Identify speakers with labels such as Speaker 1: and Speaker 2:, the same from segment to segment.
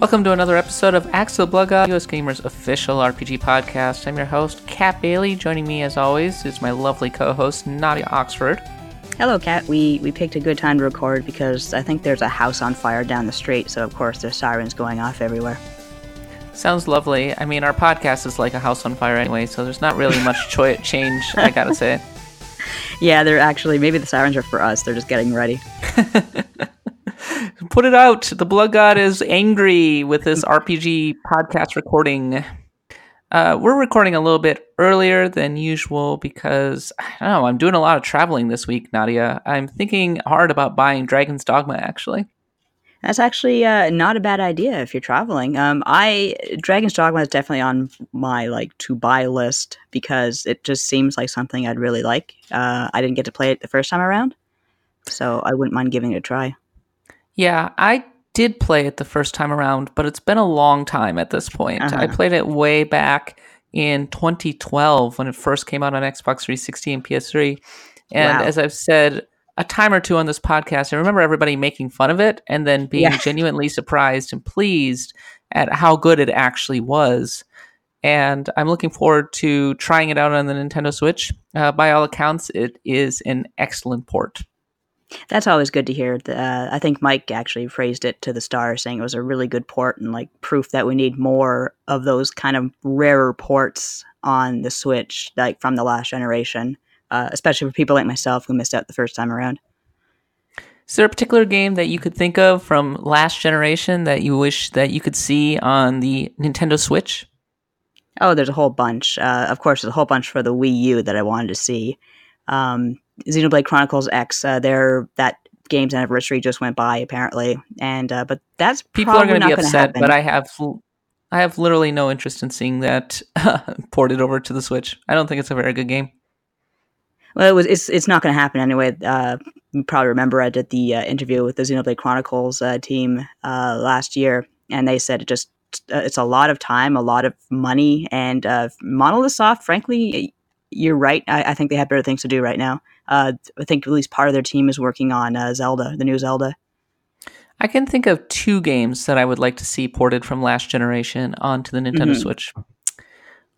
Speaker 1: Welcome to another episode of Axel God, US Gamers official RPG podcast. I'm your host, Kat Bailey. Joining me, as always, is my lovely co-host, Nadia Oxford.
Speaker 2: Hello, Kat. We we picked a good time to record because I think there's a house on fire down the street, so of course there's sirens going off everywhere.
Speaker 1: Sounds lovely. I mean, our podcast is like a house on fire anyway, so there's not really much choi- change, I gotta say.
Speaker 2: Yeah, they're actually maybe the sirens are for us. They're just getting ready.
Speaker 1: Put it out. The Blood God is angry with this RPG podcast recording. Uh, we're recording a little bit earlier than usual because I don't know. I'm doing a lot of traveling this week, Nadia. I'm thinking hard about buying Dragon's Dogma. Actually,
Speaker 2: That's actually uh, not a bad idea if you're traveling. Um, I Dragon's Dogma is definitely on my like to buy list because it just seems like something I'd really like. Uh, I didn't get to play it the first time around, so I wouldn't mind giving it a try.
Speaker 1: Yeah, I did play it the first time around, but it's been a long time at this point. I
Speaker 2: Uh-huh.
Speaker 1: played it way back in 2012 when it first came out on Xbox 360 and PS3. And
Speaker 2: Wow.
Speaker 1: as I've said a time or two on this podcast, I remember everybody making fun of it and then being
Speaker 2: Yeah.
Speaker 1: genuinely surprised and pleased at how good it actually was. And I'm looking forward to trying it out on the Nintendo Switch. Uh, by all accounts, it is an excellent port.
Speaker 2: That's always good to hear. Uh, I think Mike actually phrased it to the stars, saying it was a really good port and like proof that we need more of those kind of rarer ports on the Switch, like from the last generation, uh, especially for people like myself who missed out the first time around.
Speaker 1: Is there a particular game that you could think of from last generation that you wish that you could see on the Nintendo Switch?
Speaker 2: Oh, there's a whole bunch. Uh, of course, there's a whole bunch for the Wii U that I wanted to see. Um, Xenoblade Chronicles X, uh, their that game's anniversary just went by apparently, and uh, but that's
Speaker 1: People are going to be upset, but I have I have literally no interest in seeing that ported over to the Switch. I don't think it's a very good game.
Speaker 2: Well, it was. It's it's not going to happen anyway. Uh, you probably remember I did the uh, interview with the Xenoblade Chronicles uh, team uh, last year, and they said it just uh, it's a lot of time, a lot of money, and uh, Monolith Soft. Frankly, you're right. I, I think they have better things to do right now. Uh, I think at least part of their team is working on uh, Zelda, the new Zelda.
Speaker 1: I can think of two games that I would like to see ported from last generation onto the Nintendo
Speaker 2: Mhm.
Speaker 1: Switch.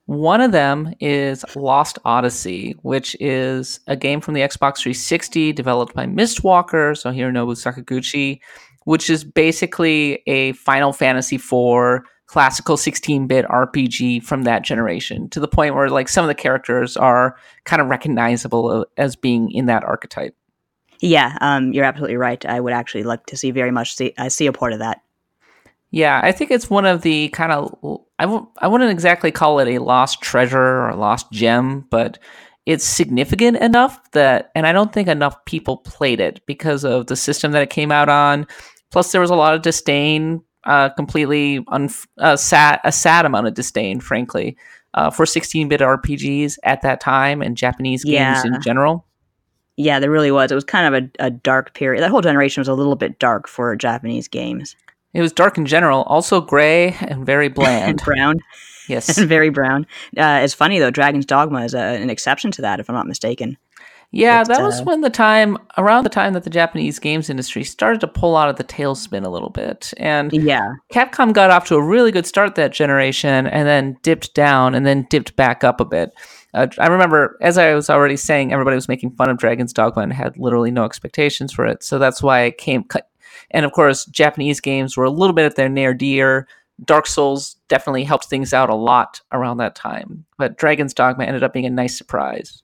Speaker 1: One of them is Lost Odyssey, which is a game from the Xbox 360 developed by Mistwalker, so Hironobu Sakaguchi, which is basically a Final Fantasy IV classical 16-bit RPG from that generation to the point where like some of the characters are kind of recognizable as being in that archetype.
Speaker 2: Yeah, um, you're absolutely right. I would actually like to see very much see, I see a part of that.
Speaker 1: Yeah, I think it's one of the kind of I w- I wouldn't exactly call it a lost treasure or a lost gem, but it's significant enough that and I don't think enough people played it because of the system that it came out on. Plus there was a lot of disdain, uh, completely un- uh, sad, a sad amount of disdain, frankly, uh, for 16-bit RPGs at that time and Japanese games
Speaker 2: Yeah.
Speaker 1: in general.
Speaker 2: Yeah, there really was. It was kind of a, a dark period. That whole generation was a little bit dark for Japanese games.
Speaker 1: It was dark in general, also gray and very
Speaker 2: And
Speaker 1: bland.
Speaker 2: brown.
Speaker 1: yes.
Speaker 2: and very brown. Uh, it's funny though. Dragon's Dogma is a, an exception to that, if I'm not mistaken.
Speaker 1: Yeah,
Speaker 2: It's,
Speaker 1: that was
Speaker 2: uh,
Speaker 1: when the time around the time that the Japanese games industry started to pull out of the tailspin a little bit. And
Speaker 2: Yeah,
Speaker 1: Capcom got off to a really good start that generation and then dipped down and then dipped back up a bit. Uh, I remember, as I was already saying, everybody was making fun of Dragon's Dogma and had literally no expectations for it. So that's why it came. And of course, Japanese games were a little bit at their near dear. Dark Souls definitely helped things out a lot around that time. But Dragon's Dogma ended up being a nice surprise.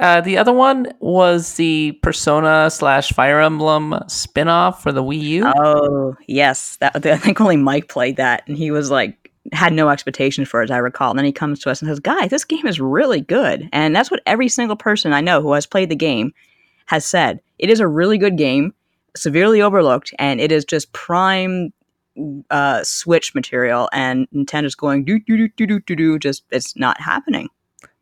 Speaker 1: Uh, the other one was the Persona slash Fire Emblem spin-off for the Wii U.
Speaker 2: Oh yes, that I think only Mike played that, and he was like had no expectation for it, as I recall. And then he comes to us and says, "Guys, this game is really good," and that's what every single person I know who has played the game has said. It is a really good game, severely overlooked, and it is just prime uh, Switch material. And Nintendo's going do do do do do do. Just it's not happening.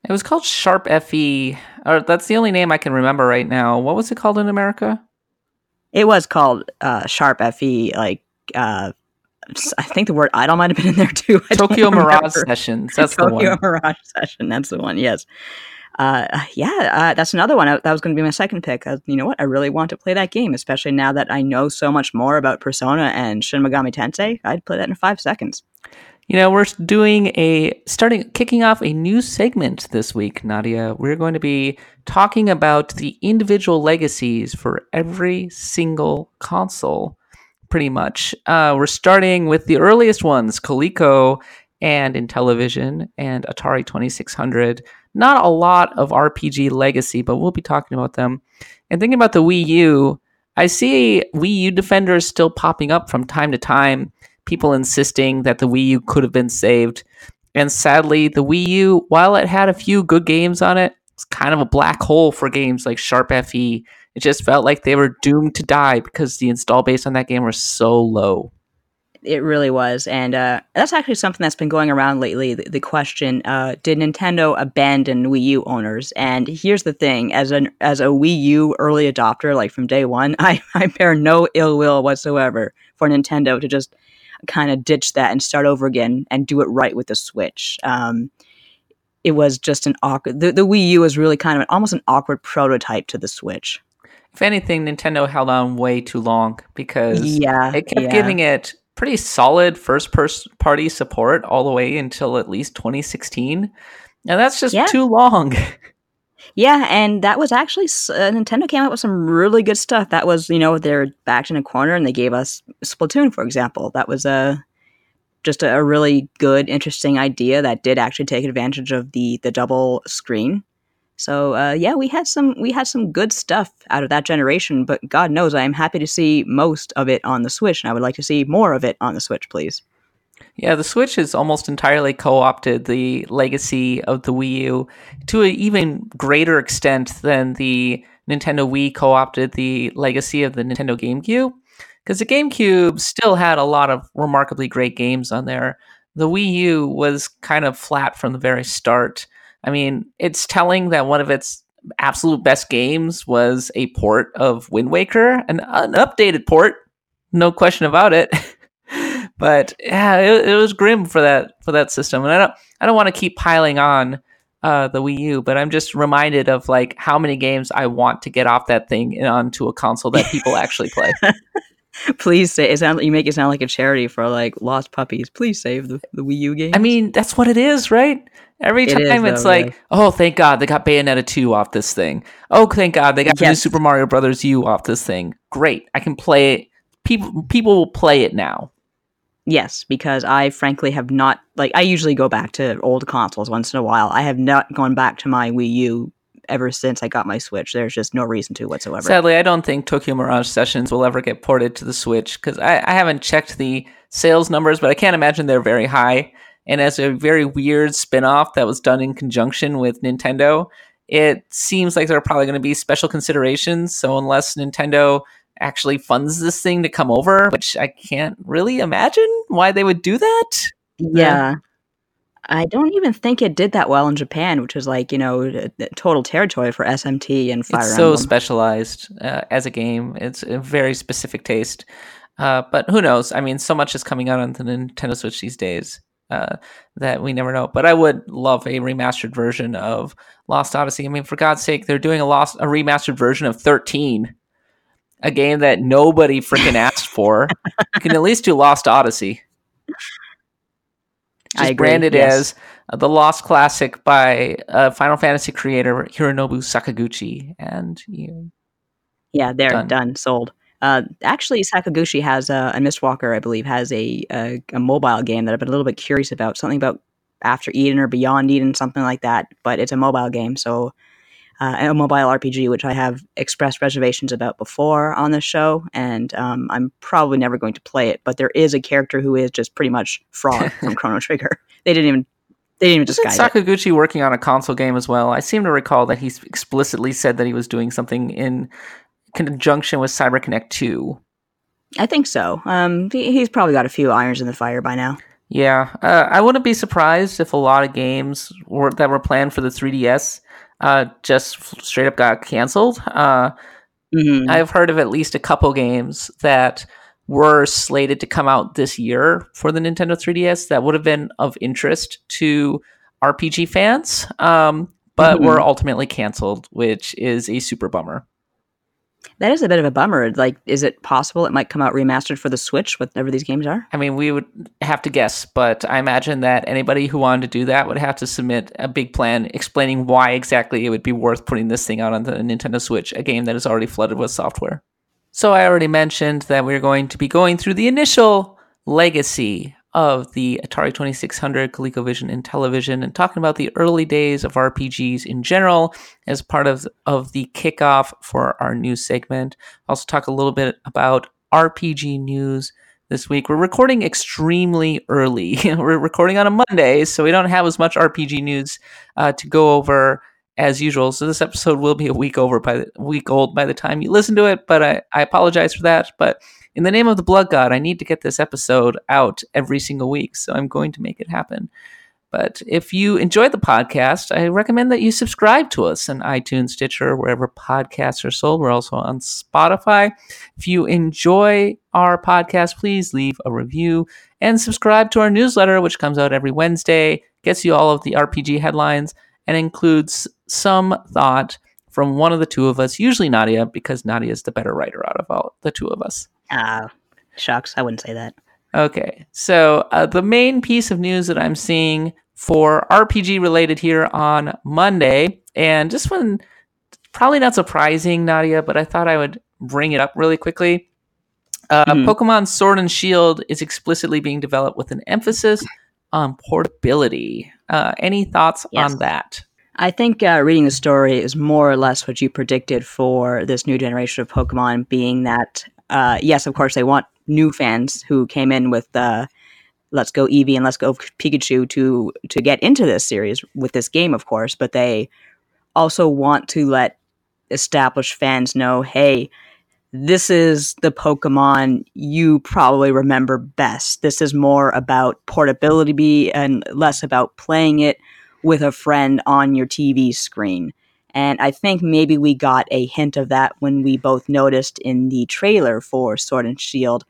Speaker 1: It was called Sharp FE, or that's the only name I can remember right now. What was it called in America?
Speaker 2: It was called uh, Sharp FE, like. Uh, I think the word idol might have been in there too. I
Speaker 1: Tokyo Mirage. Sessions. That's the one. Tokyo.
Speaker 2: Mirage Session. That's the one. Yes. Uh, yeah, uh, that's another one. I, that was going to be my second pick. Uh, you know what? I really want to play that game, especially now that I know so much more about Persona and Shin Megami Tensei. I'd play that in five seconds.
Speaker 1: You know, we're doing a starting kicking off a new segment this week, Nadia. We're going to be talking about the individual legacies for every single console, pretty much. Uh, we're starting with the earliest ones, Coleco and Intellivision and Atari 2600. Not a lot of RPG legacy, but we'll be talking about them. And thinking about the Wii U, I see Wii U defenders still popping up from time to time people insisting that the Wii U could have been saved. And sadly, the Wii U, while it had a few good games on it, it's kind of a black hole for games like Sharp FE. It just felt like they were doomed to die because the install base on that game was so low.
Speaker 2: It really was, and uh, that's actually something that's been going around lately. The, the question: uh, Did Nintendo abandon Wii U owners? And here's the thing: as an as a Wii U early adopter, like from day one, I, I bear no ill will whatsoever for Nintendo to just kind of ditch that and start over again and do it right with the Switch. Um, it was just an awkward. The, the Wii U was really kind of an, almost an awkward prototype to the Switch.
Speaker 1: If anything, Nintendo held on way too long because
Speaker 2: Yeah,
Speaker 1: it kept
Speaker 2: yeah.
Speaker 1: giving it pretty solid first pers- party support all the way until at least 2016. And that's just
Speaker 2: Yeah.
Speaker 1: too long.
Speaker 2: Yeah, and that was actually uh, Nintendo came out with some really good stuff. That was, you know, they're backed in a corner and they gave us Splatoon, for example. That was a just a, a really good, interesting idea that did actually take advantage of the the double screen. So uh, yeah, we had some we had some good stuff out of that generation. But God knows, I am happy to see most of it on the Switch, and I would like to see more of it on the Switch, please.
Speaker 1: Yeah, the Switch has almost entirely co opted the legacy of the Wii U to an even greater extent than the Nintendo Wii co opted the legacy of the Nintendo GameCube. Because the GameCube still had a lot of remarkably great games on there. The Wii U was kind of flat from the very start. I mean, it's telling that one of its absolute best games was a port of Wind Waker, an, an updated port, no question about it. but yeah, it, it was grim for that for that system, and I don't I don't want to keep piling on uh, the Wii U, but I'm just reminded of like how many games I want to get off that thing and onto a console that people actually play.
Speaker 2: Please say it sound, you make it sound like a charity for like lost puppies. Please save the, the Wii U game.
Speaker 1: I mean, that's what it is, right? Every
Speaker 2: It
Speaker 1: time
Speaker 2: is,
Speaker 1: it's
Speaker 2: though,
Speaker 1: like,
Speaker 2: yeah.
Speaker 1: oh, thank God they got Bayonetta 2 off this thing. Oh, thank God they got new
Speaker 2: Yes.
Speaker 1: Super Mario Brothers U off this thing. Great. I can play it. People people will play it now.
Speaker 2: Yes, because I frankly have not like I usually go back to old consoles once in a while. I have not gone back to my Wii U ever since I got my Switch. There's just no reason to whatsoever.
Speaker 1: Sadly, I don't think Tokyo Mirage Sessions will ever get ported to the Switch because I, I haven't checked the sales numbers, but I can't imagine they're very high. And as a very weird spin off that was done in conjunction with Nintendo, it seems like there are probably going to be special considerations. So, unless Nintendo actually funds this thing to come over, which I can't really imagine why they would do that.
Speaker 2: yeah. I don't even think it did that well in Japan, which is like, you know, total territory for SMT and Fire
Speaker 1: it's so
Speaker 2: Emblem.
Speaker 1: specialized uh, as a game. It's a very specific taste. Uh, but who knows? I mean, so much is coming out on the Nintendo Switch these days. uh, that we never know. But I would love a remastered version of Lost Odyssey. I mean, for God's sake, they're doing a lost a remastered version of 13, a game that nobody freaking asked for. you can at least do Lost Odyssey.
Speaker 2: I
Speaker 1: Just
Speaker 2: agree,
Speaker 1: branded
Speaker 2: yes.
Speaker 1: as uh, the Lost Classic by uh, Final Fantasy creator Hironobu Sakaguchi, and you,
Speaker 2: Yeah, they're
Speaker 1: Done.
Speaker 2: done, sold. Uh, actually, Sakaguchi has a, and Mistwalker, I believe, has a, a a mobile game that I've been a little bit curious about. Something about After Eden or Beyond Eden, something like that. But it's a mobile game, so uh, a mobile RPG, which I have expressed reservations about before on the show, and um, I'm probably never going to play it. But there is a character who is just pretty much Frog from Chrono Trigger. They didn't even they didn't even
Speaker 1: Isn't
Speaker 2: disguise it.
Speaker 1: Sakaguchi working on a console game as well? I seem to recall that he explicitly said that he was doing something in conjunction with CyberConnect 2.
Speaker 2: I think so. Um, he, he's probably got a few irons in the fire by now.
Speaker 1: Yeah, uh, I wouldn't be surprised if a lot of games were, that were planned for the 3DS uh, just straight up got canceled. Uh,
Speaker 2: Mhm.
Speaker 1: I've heard of at least a couple games that were slated to come out this year for the Nintendo 3DS that would have been of interest to RPG fans, um, but
Speaker 2: Mhm.
Speaker 1: were ultimately canceled, which is a super bummer.
Speaker 2: That is a bit of a bummer. Like, is it possible it might come out remastered for the Switch, whatever these games are?
Speaker 1: I mean, we would have to guess, but I imagine that anybody who wanted to do that would have to submit a big plan explaining why exactly it would be worth putting this thing out on the Nintendo Switch, a game that is already flooded with software. So I already mentioned that we're going to be going through the initial legacy of the Atari 2600, ColecoVision, Intellivision, and talking about the early days of RPGs in general as part of, of the kickoff for our new segment. Also talk a little bit about RPG news this week. We're recording extremely early. We're recording on a Monday, so we don't have as much RPG news uh, to go over as usual. So this episode will be a week over by the week old by the time you listen to it. But I, I apologize for that. But in the name of the Blood God, I need to get this episode out every single week, so I'm going to make it happen. But if you enjoy the podcast, I recommend that you subscribe to us on iTunes, Stitcher, wherever podcasts are sold. We're also on Spotify. If you enjoy our podcast, please leave a review and subscribe to our newsletter, which comes out every Wednesday, gets you all of the RPG headlines, and includes some thought from one of the two of us, usually Nadia, because Nadia is the better writer out of all the two of us.
Speaker 2: Ah, shucks, I wouldn't say that.
Speaker 1: Okay, so uh, the main piece of news that I'm seeing for RPG related here on Monday, and this one probably not surprising, Nadia, but I thought I would bring it up really quickly. Uh,
Speaker 2: Mhm.
Speaker 1: Pokemon Sword and Shield is explicitly being developed with an emphasis on portability. Uh, any thoughts
Speaker 2: Yes.
Speaker 1: on that?
Speaker 2: I think uh, reading the story is more or less what you predicted for this new generation of Pokemon, being that, uh, yes, of course, they want new fans who came in with uh, Let's Go Eevee and Let's Go Pikachu to to get into this series with this game, of course, but they also want to let established fans know, hey, this is the Pokemon you probably remember best. This is more about portability and less about playing it with a friend on your TV screen. And I think maybe we got a hint of that when we both noticed in the trailer for Sword and Shield,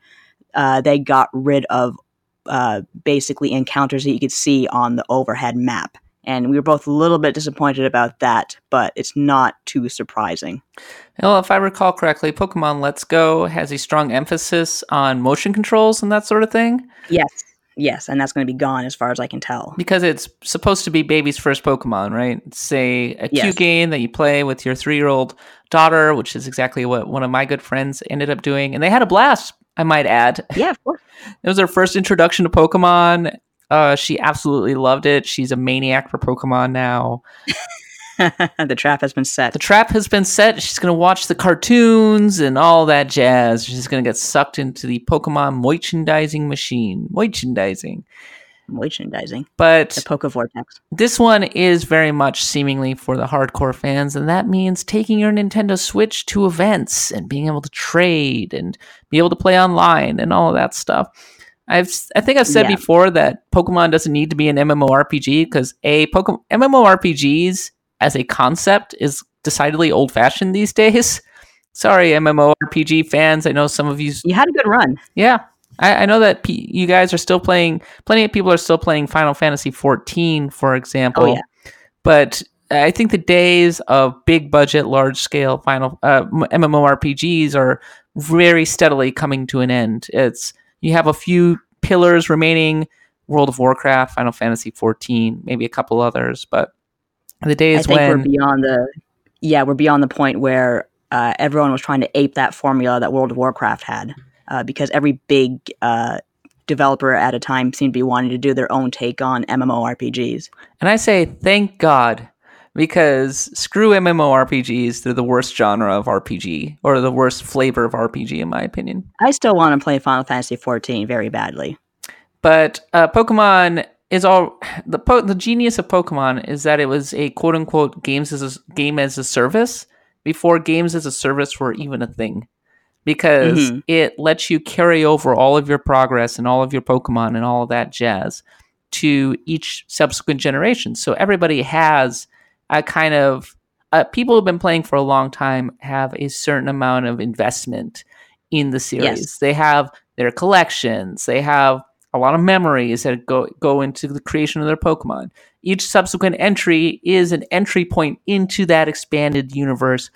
Speaker 2: uh, they got rid of uh, basically encounters that you could see on the overhead map. And we were both a little bit disappointed about that, but it's not too surprising.
Speaker 1: Well, if I recall correctly, Pokemon Let's Go has a strong emphasis on motion controls and that sort of thing.
Speaker 2: Yes, yes, and that's going to be gone as far as I can tell.
Speaker 1: because it's supposed to be baby's first Pokemon, right? It's a, a
Speaker 2: Yes.
Speaker 1: cute game that you play with your three year old daughter, which is exactly what one of my good friends ended up doing. And they had a blast, I might add.
Speaker 2: Yeah, of course.
Speaker 1: It was her first introduction to Pokemon. Uh, she absolutely loved it. She's a maniac for Pokemon now.
Speaker 2: the trap has been set.
Speaker 1: The trap has been set. She's going to watch the cartoons and all that jazz. She's going to get sucked into the Pokemon merchandising machine. Merchandising.
Speaker 2: Merchandising.
Speaker 1: But
Speaker 2: The Poke Vortex.
Speaker 1: this one is very much seemingly for the hardcore fans, and that means taking your Nintendo Switch to events and being able to trade and be able to play online and all of that stuff. I've I think I've said
Speaker 2: Yeah.
Speaker 1: before that Pokemon doesn't need to be an MMORPG because a Pokemon MMORPGs as a concept is decidedly old fashioned these days. Sorry, MMORPG fans. I know some of you
Speaker 2: You had a good run.
Speaker 1: yeah, I, I know that p- you guys are still playing. Plenty of people are still playing Final Fantasy 14, for example.
Speaker 2: Oh, yeah.
Speaker 1: But I think the days of big budget, large scale Final uh, MMORPGs are very steadily coming to an end. It's you have a few pillars remaining: World of Warcraft, Final Fantasy 14, maybe a couple others. But the
Speaker 2: I
Speaker 1: days
Speaker 2: think
Speaker 1: when
Speaker 2: we're beyond the yeah we're beyond the point where uh, everyone was trying to ape that formula that World of Warcraft had uh, because every big uh, developer at a time seemed to be wanting to do their own take on MMORPGs.
Speaker 1: And I say thank God because screw MMORPGs, they're the worst genre of RPG or the worst flavor of RPG in my opinion.
Speaker 2: I still want to play Final Fantasy XIV very badly.
Speaker 1: But uh, Pokemon is all the po- the genius of Pokemon is that it was a quote unquote games as a game as a service before games as a service were even a thing. Because
Speaker 2: Mhm.
Speaker 1: it lets you carry over all of your progress and all of your Pokemon and all of that jazz to each subsequent generation. So everybody has a kind of uh, people who've been playing for a long time have a certain amount of investment in the series.
Speaker 2: Yes.
Speaker 1: They have their collections. They have a lot of memories that go go into the creation of their Pokemon. Each subsequent entry is an entry point into that expanded universe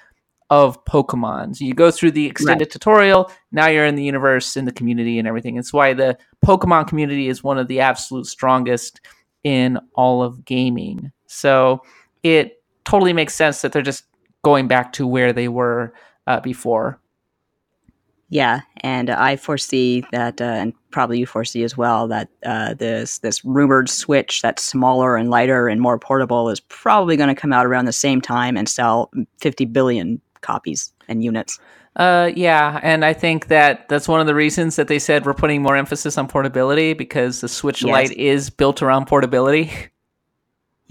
Speaker 1: of Pokemon. So you go through the extended tutorial, now you're in the universe, in the community, and everything. It's why the Pokemon community is one of the absolute strongest in all of gaming. So it totally makes sense that they're just going back to where they were uh, before.
Speaker 2: Yeah, and I foresee that, uh, and probably you foresee as well, that uh, this this rumored Switch that's smaller and lighter and more portable is probably going to come out around the same time and sell 50 billion copies and units.
Speaker 1: Uh, yeah, and I think that that's one of the reasons that they said we're putting more emphasis on portability because the Switch
Speaker 2: Yes.
Speaker 1: Lite is built around portability.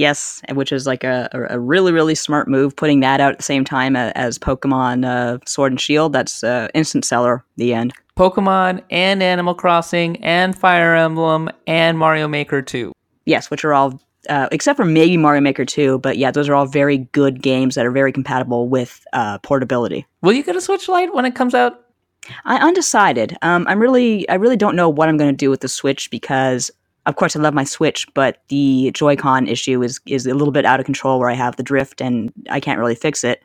Speaker 2: Yes, which is like a, a really really smart move. Putting that out at the same time as Pokemon uh, Sword and Shield, that's uh, instant seller. The end.
Speaker 1: Pokemon and Animal Crossing and Fire Emblem and Mario Maker 2.
Speaker 2: Yes, which are all uh, except for maybe Mario Maker 2, but yeah, those are all very good games that are very compatible with uh, portability.
Speaker 1: Will you get a Switch Lite when it comes out?
Speaker 2: I undecided. Um, I'm really, I really don't know what I'm going to do with the Switch because, of course, I love my Switch, but the Joy-Con issue is is a little bit out of control. Where I have the drift and I can't really fix it.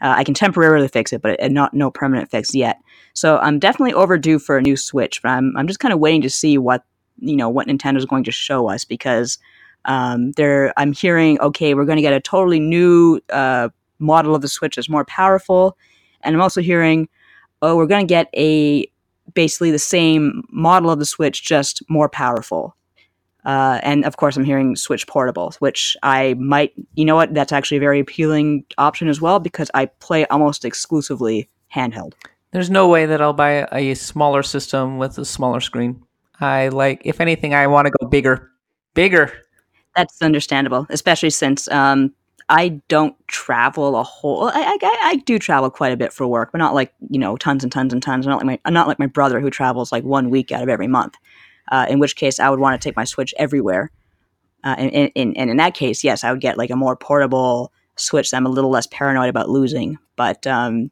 Speaker 2: Uh, I can temporarily fix it, but not no permanent fix yet. So I'm definitely overdue for a new Switch. But I'm I'm just kind of waiting to see what you know what Nintendo's going to show us because um, they're I'm hearing okay, we're going to get a totally new uh, model of the Switch that's more powerful, and I'm also hearing oh, we're going to get a basically the same model of the Switch, just more powerful. Uh, and of course, I'm hearing Switch Portable, which I might, you know what, that's actually a very appealing option as well because I play almost exclusively handheld.
Speaker 1: There's no way that I'll buy a smaller system with a smaller screen. I like, if anything, I want to go bigger. Bigger.
Speaker 2: That's understandable, especially since um, I don't travel a whole. I, I, I do travel quite a bit for work, but not like you know tons and tons and tons. I'm not like my I'm not like my brother who travels like one week out of every month. Uh, in which case, I would want to take my Switch everywhere. Uh, and, and, and, in that case, yes, I would get like a more portable Switch that I'm a little less paranoid about losing. But um,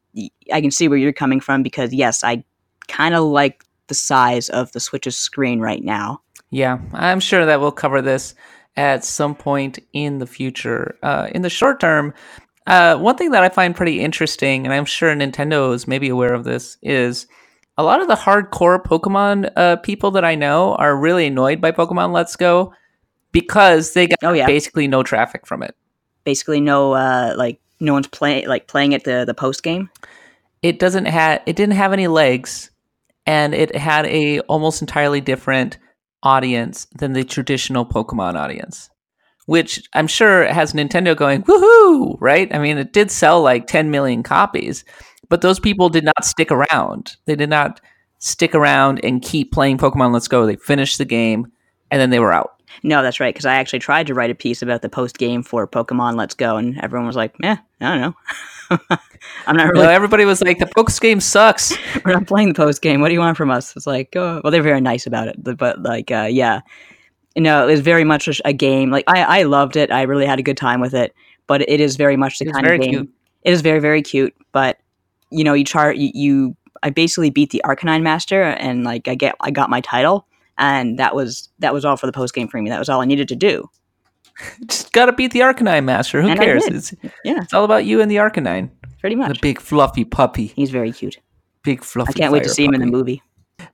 Speaker 2: I can see where you're coming from because yes, I kind of like the size of the Switch's screen right now.
Speaker 1: Yeah, I'm sure that we'll cover this at some point in the future. Uh, in the short term, uh, one thing that I find pretty interesting, and I'm sure Nintendo is maybe aware of this, is a lot of the hardcore Pokemon uh, people that I know are really annoyed by Pokemon Let's Go because they got
Speaker 2: Oh, yeah.
Speaker 1: basically no traffic from it.
Speaker 2: Basically, no uh, like no one's playing like playing it the the post game.
Speaker 1: It doesn't have it didn't have any legs, and it had a almost entirely different audience than the traditional Pokemon audience. Which I'm sure has Nintendo going, woohoo, right? I mean, it did sell like 10 million copies, but those people did not stick around. They did not stick around and keep playing Pokemon Let's Go. They finished the game and then they were out.
Speaker 2: No, that's right. Because I actually tried to write a piece about the post game for Pokemon Let's Go, and everyone was like, "Eh, I don't know. I'm not really.
Speaker 1: know, everybody was like, the Pokes game sucks.
Speaker 2: We're not playing the post game. What do you want from us?" It's like, oh, well, they're very nice about it, but- like, uh, yeah, no, it was very much a- a game. Like, I I loved it. I really had a good time with it. But it is very much the
Speaker 1: It
Speaker 2: kind of game.
Speaker 1: cute.
Speaker 2: It is very very cute. But you know, you chart you, you I basically beat the Arcanine Master, and like I get I got my title, and that was that was all for the post game for me. That was all I needed to do.
Speaker 1: Just gotta beat the Arcanine Master. Who
Speaker 2: And
Speaker 1: cares? It's,
Speaker 2: Yeah,
Speaker 1: it's all about you and the Arcanine.
Speaker 2: pretty much.
Speaker 1: The big fluffy puppy.
Speaker 2: He's very cute.
Speaker 1: Big fluffy.
Speaker 2: I can't wait to see him in the movie.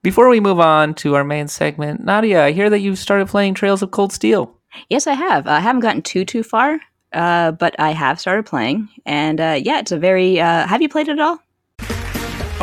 Speaker 1: Before we move on to our main segment, Nadia, I hear that you've started playing Trails of Cold Steel.
Speaker 2: Yes, I have. I haven't gotten too too far, uh, but I have started playing, and uh, yeah, it's a very. Uh, have you played it at all?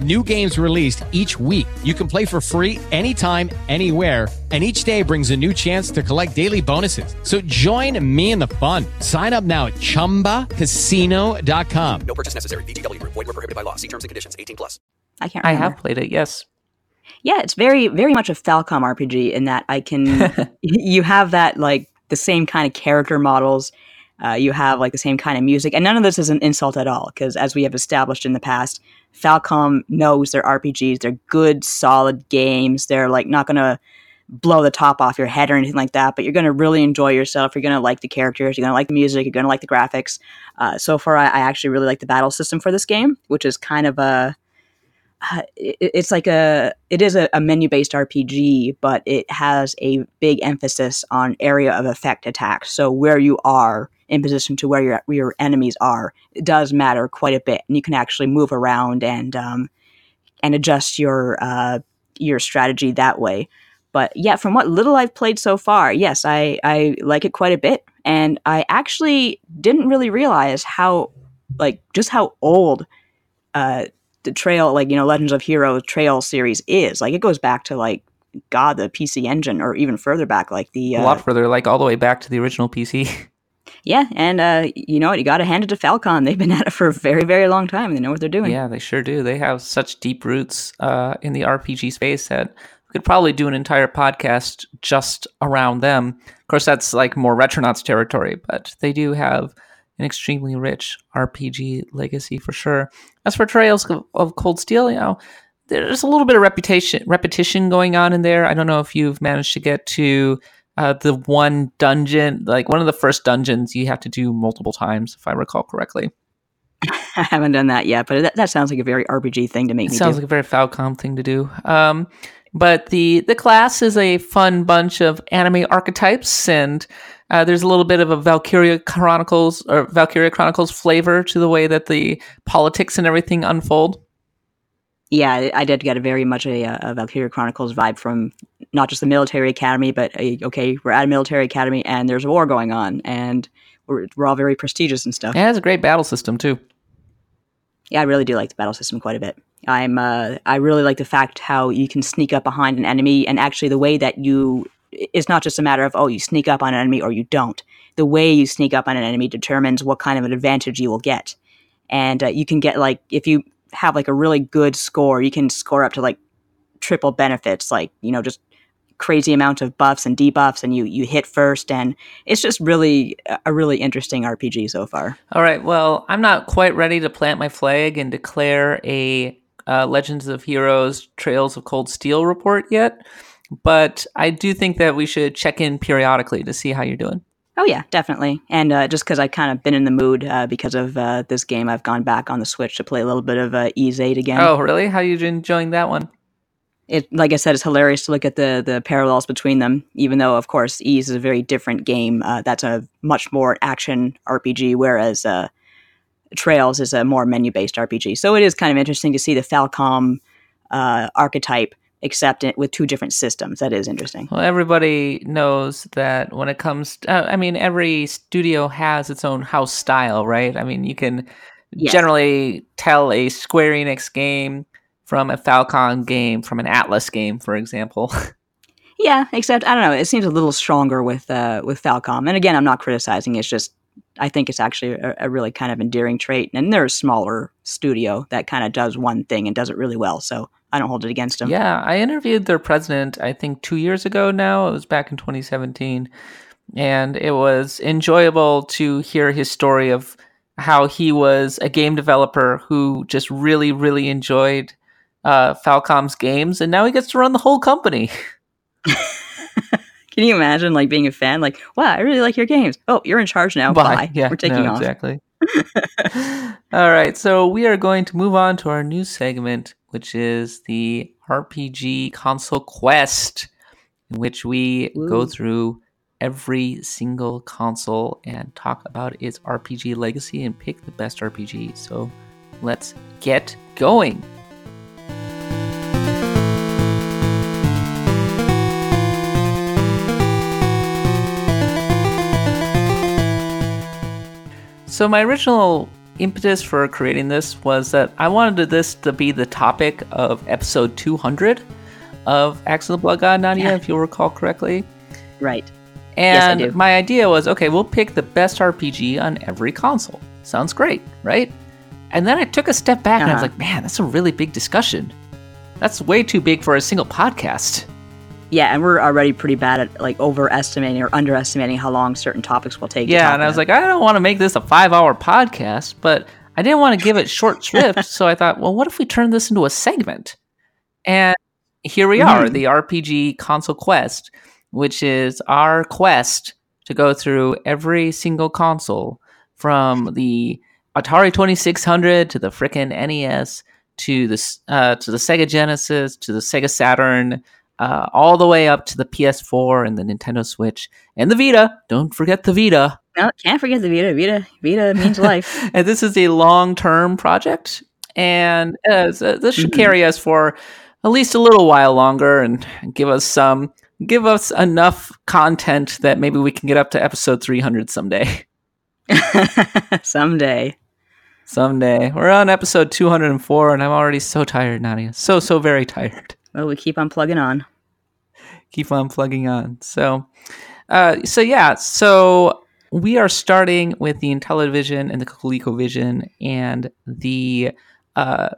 Speaker 3: new games released each week. You can play for free anytime, anywhere. And each day brings a new chance to collect daily bonuses. So join me in the fun. Sign up now at chumbacasino.com.
Speaker 4: No purchase necessary. VGW Group. Void where prohibited by law. See terms and conditions. 18 plus.
Speaker 2: I can't.
Speaker 1: I have played it, yes.
Speaker 2: Yeah, it's very very much a Falcom RPG in that I can. you have that like the same kind of character models. Uh, you have like the same kind of music, and none of this is an insult at all because, as we have established in the past, Falcom knows their RPGs. They're good, solid games. They're like not gonna blow the top off your head or anything like that, but you're gonna really enjoy yourself. You're gonna like the characters. You're gonna like the music. You're gonna like the graphics. Uh, so far, I, I actually really like the battle system for this game, which is kind of a uh, it, it's like a it is a, a menu based RPG, but it has a big emphasis on area of effect attacks. So where you are in position to where your your enemies are, it does matter quite a bit, and you can actually move around and um, and adjust your uh, your strategy that way. But yeah, from what little I've played so far, yes, I I like it quite a bit, and I actually didn't really realize how like just how old uh the trail like you know legends of heroes trail series is like it goes back to like god the pc engine or even further back like the
Speaker 1: a
Speaker 2: uh,
Speaker 1: lot further, like all the way back to the original PC.
Speaker 2: yeah and uh you know what you gotta hand it to Falcom they've been at it for a very very long time they know what they're doing
Speaker 1: yeah, they sure do. They have such deep roots uh, in the RPG space that we could probably do an entire podcast just around them. Of course, that's like more Retronauts territory, but they do have an extremely rich RPG legacy for sure. As for Trails of, of Cold Steel, you know, there's a little bit of reputation repetition going on in there. I don't know if you've managed to get to uh, the one dungeon, like one of the first dungeons you have to do multiple times, if I recall correctly.
Speaker 2: i haven't done that yet but that, that sounds like a very rpg thing to make
Speaker 1: It
Speaker 2: me
Speaker 1: sounds
Speaker 2: do
Speaker 1: like a very Falcom thing to do. Um, but the the class is a fun bunch of anime archetypes, and uh, there's a little bit of a Valkyria Chronicles or Valkyria Chronicles flavor to the way that the politics and everything unfold.
Speaker 2: Yeah I- did get a very much a, a valkyria chronicles vibe from not just the military academy but a, okay we're at a military academy and there's a war going on and we're, we're all very prestigious and stuff
Speaker 1: And it's a great battle system too.
Speaker 2: Yeah, I really do like the battle system quite a bit. I'm uh, I really like the fact how you can sneak up behind an enemy, and actually the way that you it's not just a matter of oh you sneak up on an enemy or you don't. The way you sneak up on an enemy determines what kind of an advantage you will get, and uh, you can get like if you have like a really good score, you can score up to like triple benefits, like you know just crazy amount of buffs and debuffs, and you you hit first, and it's just really a really interesting RPG so far.
Speaker 1: All right, well, I'm not quite ready to plant my flag and declare a uh, Legends of Heroes Trails of Cold Steel report yet, but I do think that we should check in periodically to see how you're doing.
Speaker 2: Oh yeah, definitely. And uh, just because I kind of been in the mood uh, because of uh, this game, I've gone back on the Switch to play a little bit of uh, Ys Eight again.
Speaker 1: Oh, really? How are you enjoying that one?
Speaker 2: It, like I said, it's hilarious to look at the the parallels between them. Even though, of course, Ys is a very different game. Uh, that's a much more action RPG, whereas uh, Trails is a more menu based RPG. So it is kind of interesting to see the Falcom uh, archetype, except it with two different systems. That is interesting.
Speaker 1: Well, everybody knows that when it comes, uh, I mean, every studio has its own house style, right? I mean, you can
Speaker 2: Yes.
Speaker 1: generally tell a Square Enix game from a Falcom game, from an Atlus game, for example.
Speaker 2: Yeah, except I don't know. It seems a little stronger with uh, with Falcom. And again, I'm not criticizing. It's just I think it's actually a, a really kind of endearing trait. And they're a smaller studio that kind of does one thing and does it really well. So I don't hold it against them.
Speaker 1: Yeah, I interviewed their president. I think two years ago now. It was back in 2017, and it was enjoyable to hear his story of how he was a game developer who just really, really enjoyed uh, Falcom's games, and now he gets to run the whole company.
Speaker 2: Can you imagine like being a fan? Like, wow, I really like your games. Oh, you're in charge now. Bye.
Speaker 1: Yeah,
Speaker 2: We're taking
Speaker 1: no,
Speaker 2: off.
Speaker 1: Exactly. All right, so we are going to move on to our new segment, which is the RPG console quest, in which we go through every single console and talk about its RPG legacy and pick the best RPG. So let's get going. So my original impetus for creating this was that I wanted this to be the topic of episode 200 of Axe of the Blood God, Nadia,
Speaker 2: Yeah.
Speaker 1: if you'll recall correctly.
Speaker 2: Right. Yes, I
Speaker 1: And
Speaker 2: do.
Speaker 1: my idea was, okay, we'll pick the best RPG on every console. Sounds great, right? And then I took a step back and I was
Speaker 2: Uh-huh.
Speaker 1: like, man, that's a really big discussion. That's way too big for a single podcast.
Speaker 2: Yeah, and we're already pretty bad at like overestimating or underestimating how long certain topics will take. to
Speaker 1: Yeah, and I was like, I don't want to make this a five hour podcast, but I didn't want to give it short shrift. so I thought, well, what if we turn this into a segment? And here we are,
Speaker 2: Mhm.
Speaker 1: the RPG console quest, which is our quest to go through every single console from the Atari 2600 to the frickin' NES to the uh, to the Sega Genesis to the Sega Saturn, uh, all the way up to the PS4 and the Nintendo Switch and the Vita. Don't forget the Vita.
Speaker 2: no, can't forget the Vita. Vita, Vita means life.
Speaker 1: and this is a long term project, and uh, so this should
Speaker 2: Mhm.
Speaker 1: carry us for at least a little while longer and give us some give us enough content that maybe we can get up to episode 300 someday
Speaker 2: Someday.
Speaker 1: someday we're on episode 204 and i'm already so tired nadia so so very tired
Speaker 2: Well, we keep on plugging on.
Speaker 1: keep on plugging on. So, uh, so yeah, so we are starting with the Intellivision and the ColecoVision and the uh,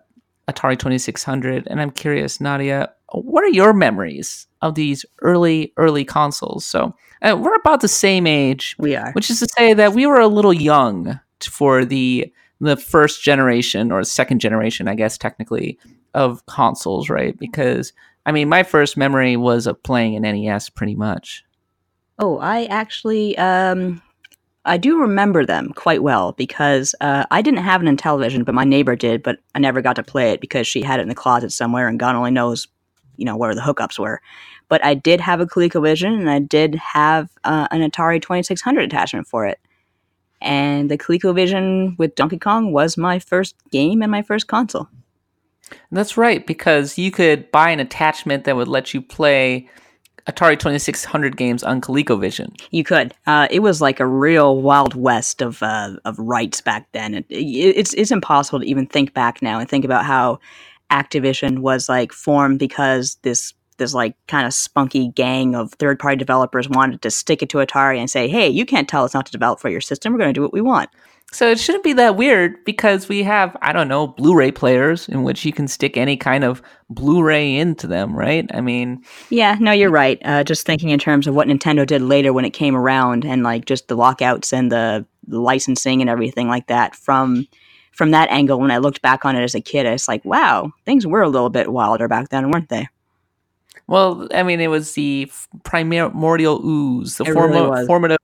Speaker 1: Atari Twenty Six Hundred. And I'm curious, Nadia, what are your memories of these early early consoles? So uh, we're about the same age,
Speaker 2: We are.
Speaker 1: which is to say that we were a little young for the the first generation or second generation, I guess technically, of consoles, right? Because I mean, my first memory was of playing an NES, pretty much.
Speaker 2: Oh, I actually, um, I do remember them quite well because uh, I didn't have an Intellivision, but my neighbor did. But I never got to play it because she had it in the closet somewhere, and God only knows, you know, where the hookups were. But I did have a ColecoVision, and I did have uh, an Atari Twenty Six Hundred attachment for it. And the ColecoVision with Donkey Kong was my first game and my first console.
Speaker 1: That's right, because you could buy an attachment that would let you play Atari 2600 games on ColecoVision.
Speaker 2: You could. Uh, it was like a real wild west of uh, of rights back then. It, it- it's it's impossible to even think back now and think about how Activision was like formed because this this like kind of spunky gang of third party developers wanted to stick it to Atari and say, "Hey, you can't tell us not to develop for your system. We're going to do what we want."
Speaker 1: So it shouldn't be that weird because we have, I don't know, Blu ray players in which you can stick any kind of Blu ray into them, right? I mean,
Speaker 2: Yeah, no, you're right. Uh, just thinking in terms of what Nintendo did later when it came around, and like just the lockouts and the, licensing and everything like that. From from that angle, when I looked back on it as a kid, it's like, wow, things were a little bit wilder back then, weren't they?
Speaker 1: Well, I mean, it was the primordial ooze, the form-
Speaker 2: really
Speaker 1: formative,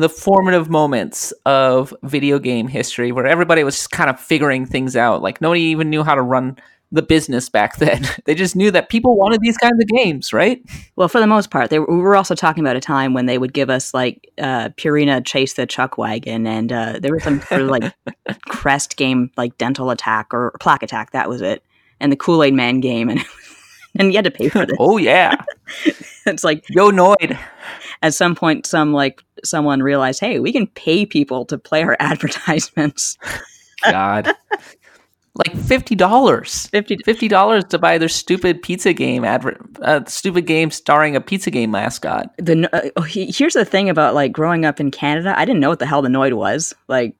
Speaker 1: the formative moments of video game history, where everybody was just kind of figuring things out. Like nobody even knew how to run the business back then. they just knew that people wanted these kinds of games, right?
Speaker 2: Well, for the most part, they were, we were also talking about a time when they would give us like uh, Purina Chase the Chuck Wagon, and uh, there was some sort of like Crest game, like Dental Attack or Plaque Attack. That was it, and the Kool Aid Man game, and and you had to pay for this.
Speaker 1: oh yeah,
Speaker 2: It's like
Speaker 1: yo Noid.
Speaker 2: at some point, some like someone realized, hey, we can pay people to play our advertisements.
Speaker 1: God. like fifty dollars.
Speaker 2: 50
Speaker 1: Fifty dollars to buy their stupid pizza game advert, uh, stupid game starring a pizza game mascot.
Speaker 2: the uh, oh, here's the thing about like growing up in Canada. I didn't know what the hell the Noid was. Like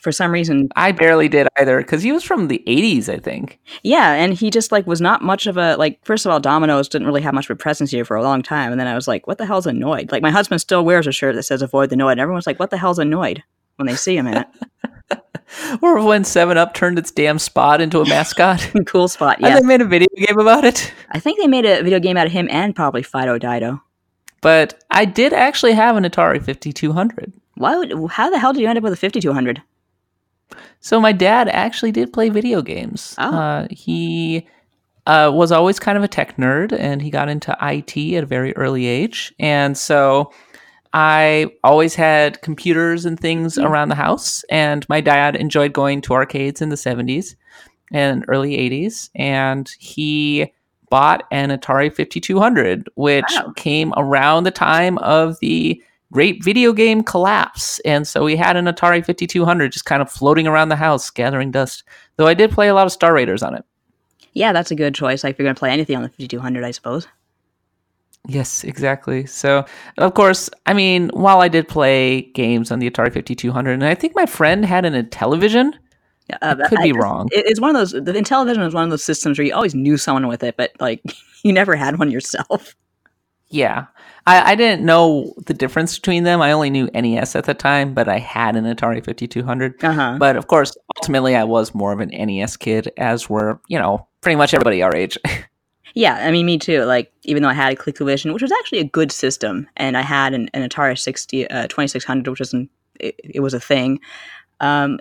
Speaker 2: for some reason,
Speaker 1: I barely did either because he was from the '80s, I think.
Speaker 2: yeah, and he just like was not much of a like. First of all, Domino's didn't really have much of a presence here for a long time, and then I was like, "What the hell's annoyed? Like my husband still wears a shirt that says "Avoid the Noid," and everyone's like, "What the hell's annoyed when they see him in it.
Speaker 1: Or when Seven Up turned its damn spot into a mascot.
Speaker 2: cool spot.
Speaker 1: And
Speaker 2: Yeah,
Speaker 1: they made a video game about it.
Speaker 2: I think they made a video game out of him and probably Fido Dido.
Speaker 1: But I did actually have an Atari 5200.
Speaker 2: Why would? How the hell did you end up with a 5200?
Speaker 1: So my dad actually did play video games.
Speaker 2: Oh.
Speaker 1: Uh, he uh, was always kind of a tech nerd, and he got into IT at a very early age. And so I always had computers and things around the house. And my dad enjoyed going to arcades in the 70s and early 80s. And he bought an Atari 5200, which
Speaker 2: Wow.
Speaker 1: came around the time of the great video game collapse. And so we had an Atari 5200 just kind of floating around the house, gathering dust. Though I did play a lot of Star Raiders on it.
Speaker 2: Yeah, that's a good choice. Like if you're gonna play anything on the 5200, I suppose.
Speaker 1: Yes, exactly. So, of course, I mean, while I did play games on the Atari 5200, and I think my friend had an, Intellivision.
Speaker 2: Uh,
Speaker 1: I could be
Speaker 2: just-
Speaker 1: wrong.
Speaker 2: It's one of those. The Intellivision was one of those systems where you always knew someone with it, but like you never had one yourself.
Speaker 1: Yeah. I, I didn't know the difference between them. I only knew NES at the time, but I had an Atari 5200.
Speaker 2: Uh-huh.
Speaker 1: But of course, ultimately, I was more of an NES kid, as were, you know, pretty much everybody our age.
Speaker 2: Yeah, I mean, me too. Like, even though I had a ColecoVision, which was actually a good system, and I had an, an Atari 60, uh, 2600, which wasn't, it, it was a thing. Um,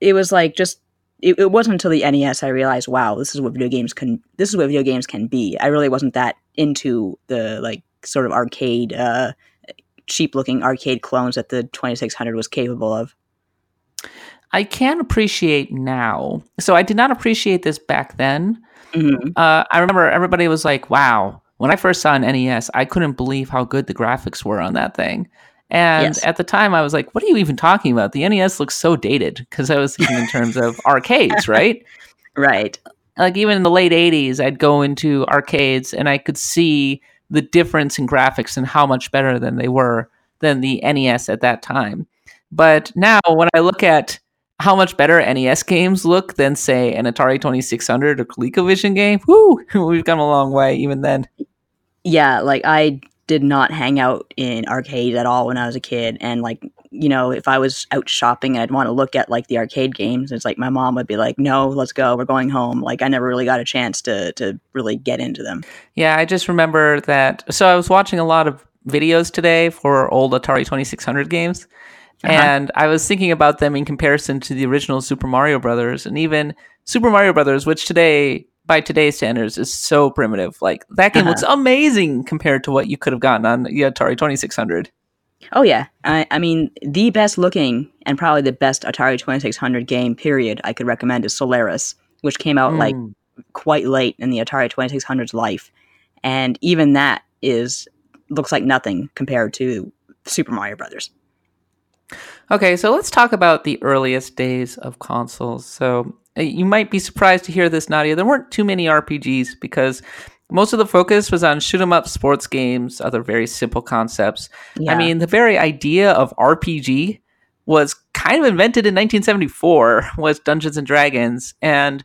Speaker 2: it was like just, it, it wasn't until the NES I realized, wow, this is what video games can, this is what video games can be. I really wasn't that into the like sort of arcade, uh, cheap looking arcade clones that the 2600 was capable of.
Speaker 1: I can appreciate now. So I did not appreciate this back then.
Speaker 2: Mhm.
Speaker 1: Uh, I remember everybody was like, wow. When I first saw an NES, I couldn't believe how good the graphics were on that thing. And
Speaker 2: Yes.
Speaker 1: at the time, I was like, what are you even talking about? The NES looks so dated because I was thinking in terms of arcades, right?
Speaker 2: Right.
Speaker 1: like even in the late 80s i'd go into arcades and i could see the difference in graphics and how much better than they were than the nes at that time but now when i look at how much better nes games look than say an atari 2600 or ColecoVision game whoo we've come a long way even then
Speaker 2: yeah, like I did not hang out in arcades at all when I was a kid. And like, you know, if I was out shopping, I'd want to look at like the arcade games. It's like my mom would be like, "No, let's go. We're going home." Like I never really got a chance to to really get into them.
Speaker 1: Yeah, I just remember that. So I was watching a lot of videos today for old Atari 2600 games, uh-huh. and I was thinking about them in comparison to the original Super Mario Brothers, and even Super Mario Brothers, which today, by today's standards, is so primitive. Like that game uh-huh. looks amazing compared to what you could have gotten on the Atari 2600.
Speaker 2: Oh yeah, I, I mean the best looking and probably the best Atari Twenty Six Hundred game period I could recommend is Solaris, which came out like quite late in the Atari Twenty Six Hundred's life, and even that is looks like nothing compared to Super Mario Brothers.
Speaker 1: Okay, so let's talk about the earliest days of consoles. So uh, you might be surprised to hear this, Nadia. There weren't too many RPGs because most of the focus was on shoot 'em up sports games, other very simple concepts.
Speaker 2: Yeah.
Speaker 1: I mean, the very idea of RPG was kind of invented in 1974 was Dungeons and Dragons and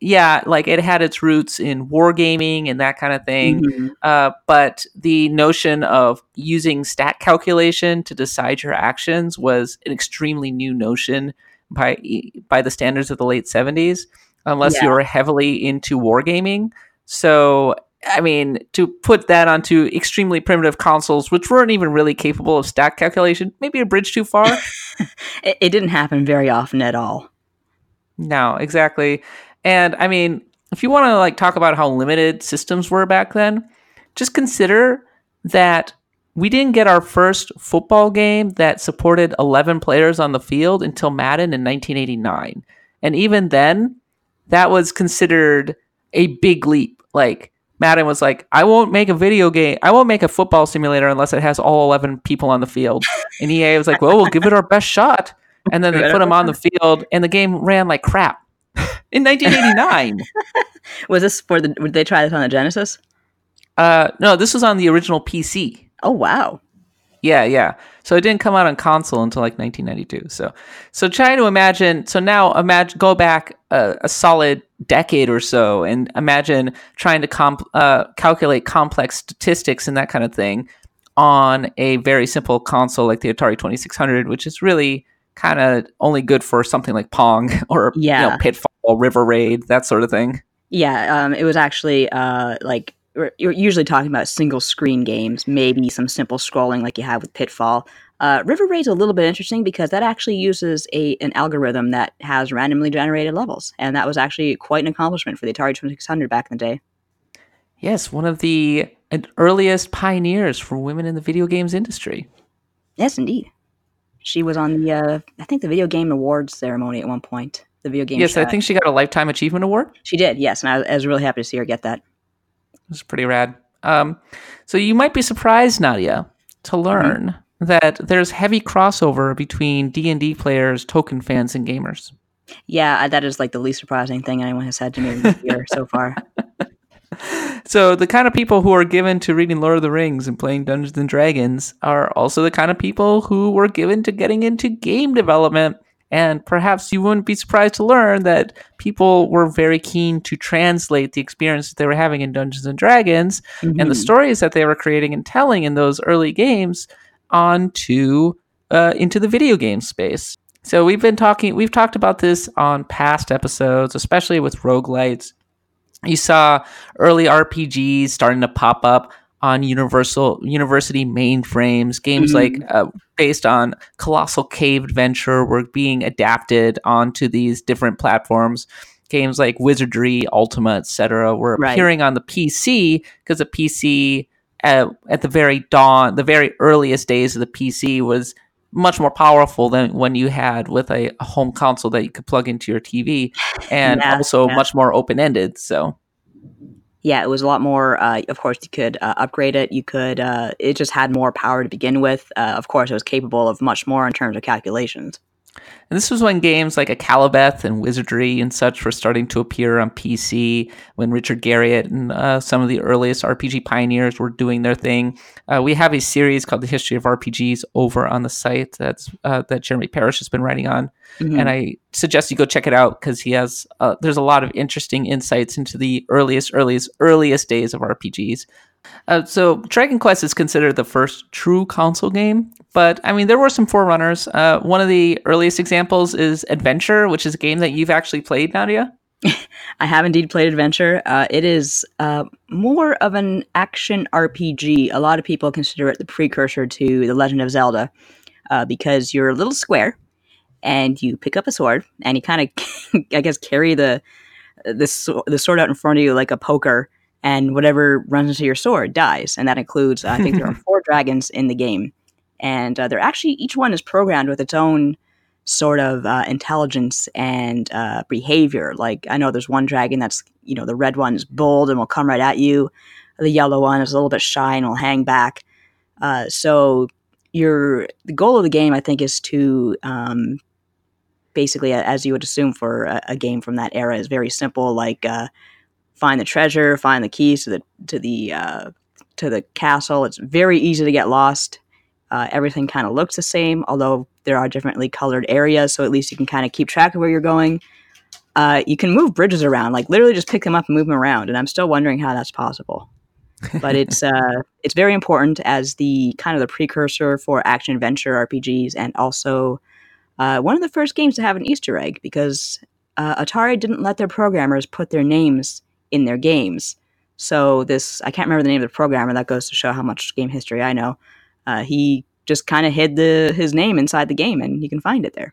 Speaker 1: yeah, like it had its roots in wargaming and that kind of thing.
Speaker 2: Mhm.
Speaker 1: Uh, but the notion of using stat calculation to decide your actions was an extremely new notion by by the standards of the late 70s, unless you
Speaker 2: Yeah.
Speaker 1: were heavily into wargaming. So, I mean, to put that onto extremely primitive consoles, which weren't even really capable of stat calculation, maybe a bridge too far.
Speaker 2: It, it didn't happen very often at all.
Speaker 1: No, exactly. And I mean, if you want to like talk about how limited systems were back then, just consider that we didn't get our first football game that supported 11 players on the field until Madden in 1989. And even then, that was considered a big leap. Like Madden was like, I won't make a video game. I won't make a football simulator unless it has all 11 people on the field. And EA was like, well, we'll give it our best shot. And then they put them on the field, and the game ran like crap. in 1989.
Speaker 2: Was this for the? Did they try this on the Genesis?
Speaker 1: uh, no, this was on the original PC.
Speaker 2: Oh wow!
Speaker 1: Yeah, yeah. So it didn't come out on console until like 1992. So, so try to imagine. So now imagine go back a, a solid decade or so, and imagine trying to comp, uh, calculate complex statistics and that kind of thing on a very simple console like the Atari 2600, which is really kind of only good for something like Pong or you know, Pitfall, River Raid, that sort of thing.
Speaker 2: Yeah, um, it was actually uh, like you're usually talking about single screen games, maybe some simple scrolling like you have with Pitfall. Uh, River Raid's a little bit interesting because that actually uses a an algorithm that has randomly generated levels, and that was actually quite an accomplishment for the Atari 2600 back in the day.
Speaker 1: Yes, one of the earliest pioneers for women in the video games industry.
Speaker 2: Yes, indeed. She was on the uh, I think the Video Game Awards ceremony at one point. The video game.
Speaker 1: yes, I think she got a lifetime achievement award.
Speaker 2: she did. Yes, and I was really happy to see her get that.
Speaker 1: It's pretty rad. Um, so you might be surprised, Nadia, to learn that there's heavy crossover between D and D players, Tolkien fans, and gamers.
Speaker 2: Yeah, that is like the least surprising thing anyone has said to me this year so far.
Speaker 1: So the kind of people who are given to reading Lord of the Rings and playing Dungeons and Dragons are also the kind of people who were given to getting into game development. And perhaps you wouldn't be surprised to learn that people were very keen to translate the experience that they were having in Dungeons and Dragons and the
Speaker 2: Mhm.
Speaker 1: stories that they were creating and telling in those early games onto uh, into the video game space. So we've been talking we've talked about this on past episodes, especially with roguelites. You saw early RPGs starting to pop up on universal university mainframes. Games
Speaker 2: Mhm.
Speaker 1: like uh, based on Colossal Cave Adventure were being adapted onto these different platforms. Games like Wizardry, Ultima, etc., were
Speaker 2: Right.
Speaker 1: appearing on the PC because the PC at, at the very dawn, the very earliest days of the PC was much more powerful than when you had with a, a home console that you could plug into your TV, and
Speaker 2: Yeah,
Speaker 1: also
Speaker 2: yeah.
Speaker 1: much more open ended. So
Speaker 2: Yeah, it was a lot more. Uh, of course, you could uh, upgrade it. You could. Uh, it just had more power to begin with. Uh, of course, it was capable of much more in terms of calculations.
Speaker 1: And this was when games like Akalabeth and Wizardry and such were starting to appear on PC, when Richard Garriott and uh, some of the earliest RPG pioneers were doing their thing. Uh, we have a series called The History of RPGs over on the site that's uh, that Jeremy Parish has been writing on.
Speaker 2: Mhm.
Speaker 1: And I suggest you go check it out because he has, uh, there's a lot of interesting insights into the earliest, earliest, earliest days of RPGs. Uh, so Dragon Quest is considered the first true console game, but I mean there were some forerunners. Uh, one of the earliest examples is Adventure, which is a game that you've actually played, Nadia.
Speaker 2: I have indeed played Adventure. Uh, it is uh, more of an action RPG. A lot of people consider it the precursor to The Legend of Zelda uh, because you're a little square and you pick up a sword and you kind of, I guess, carry the the, the sword out in front of you like a poker, and whatever runs into your sword dies. And that includes, I think, there are four dragons in the game, and uh, they're actually each one is programmed with its own sort of uh, intelligence and uh, behavior. Like I know there's one dragon that's you know the red one is bold and will come right at you. The yellow one is a little bit shy and will hang back. Uh, so your the goal of the game, I think, is to um, basically, as you would assume for a, a game from that era, is very simple. Like uh, find the treasure, find the keys to the to the uh, to the castle. It's very easy to get lost. Uh, everything kind of looks the same, although there are differently colored areas, so at least you can kind of keep track of where you're going. Uh, you can move bridges around, like literally just pick them up and move them around, and I'm still wondering how that's possible. But it's uh, it's very important as the kind of the precursor for action adventure RPGs, and also uh, one of the first games to have an Easter egg because uh, Atari didn't let their programmers put their names in their games. So this I can't remember the name of the programmer. That goes to show how much game history I know. Uh, he just kind of hid the his name inside the game, and you can find it there.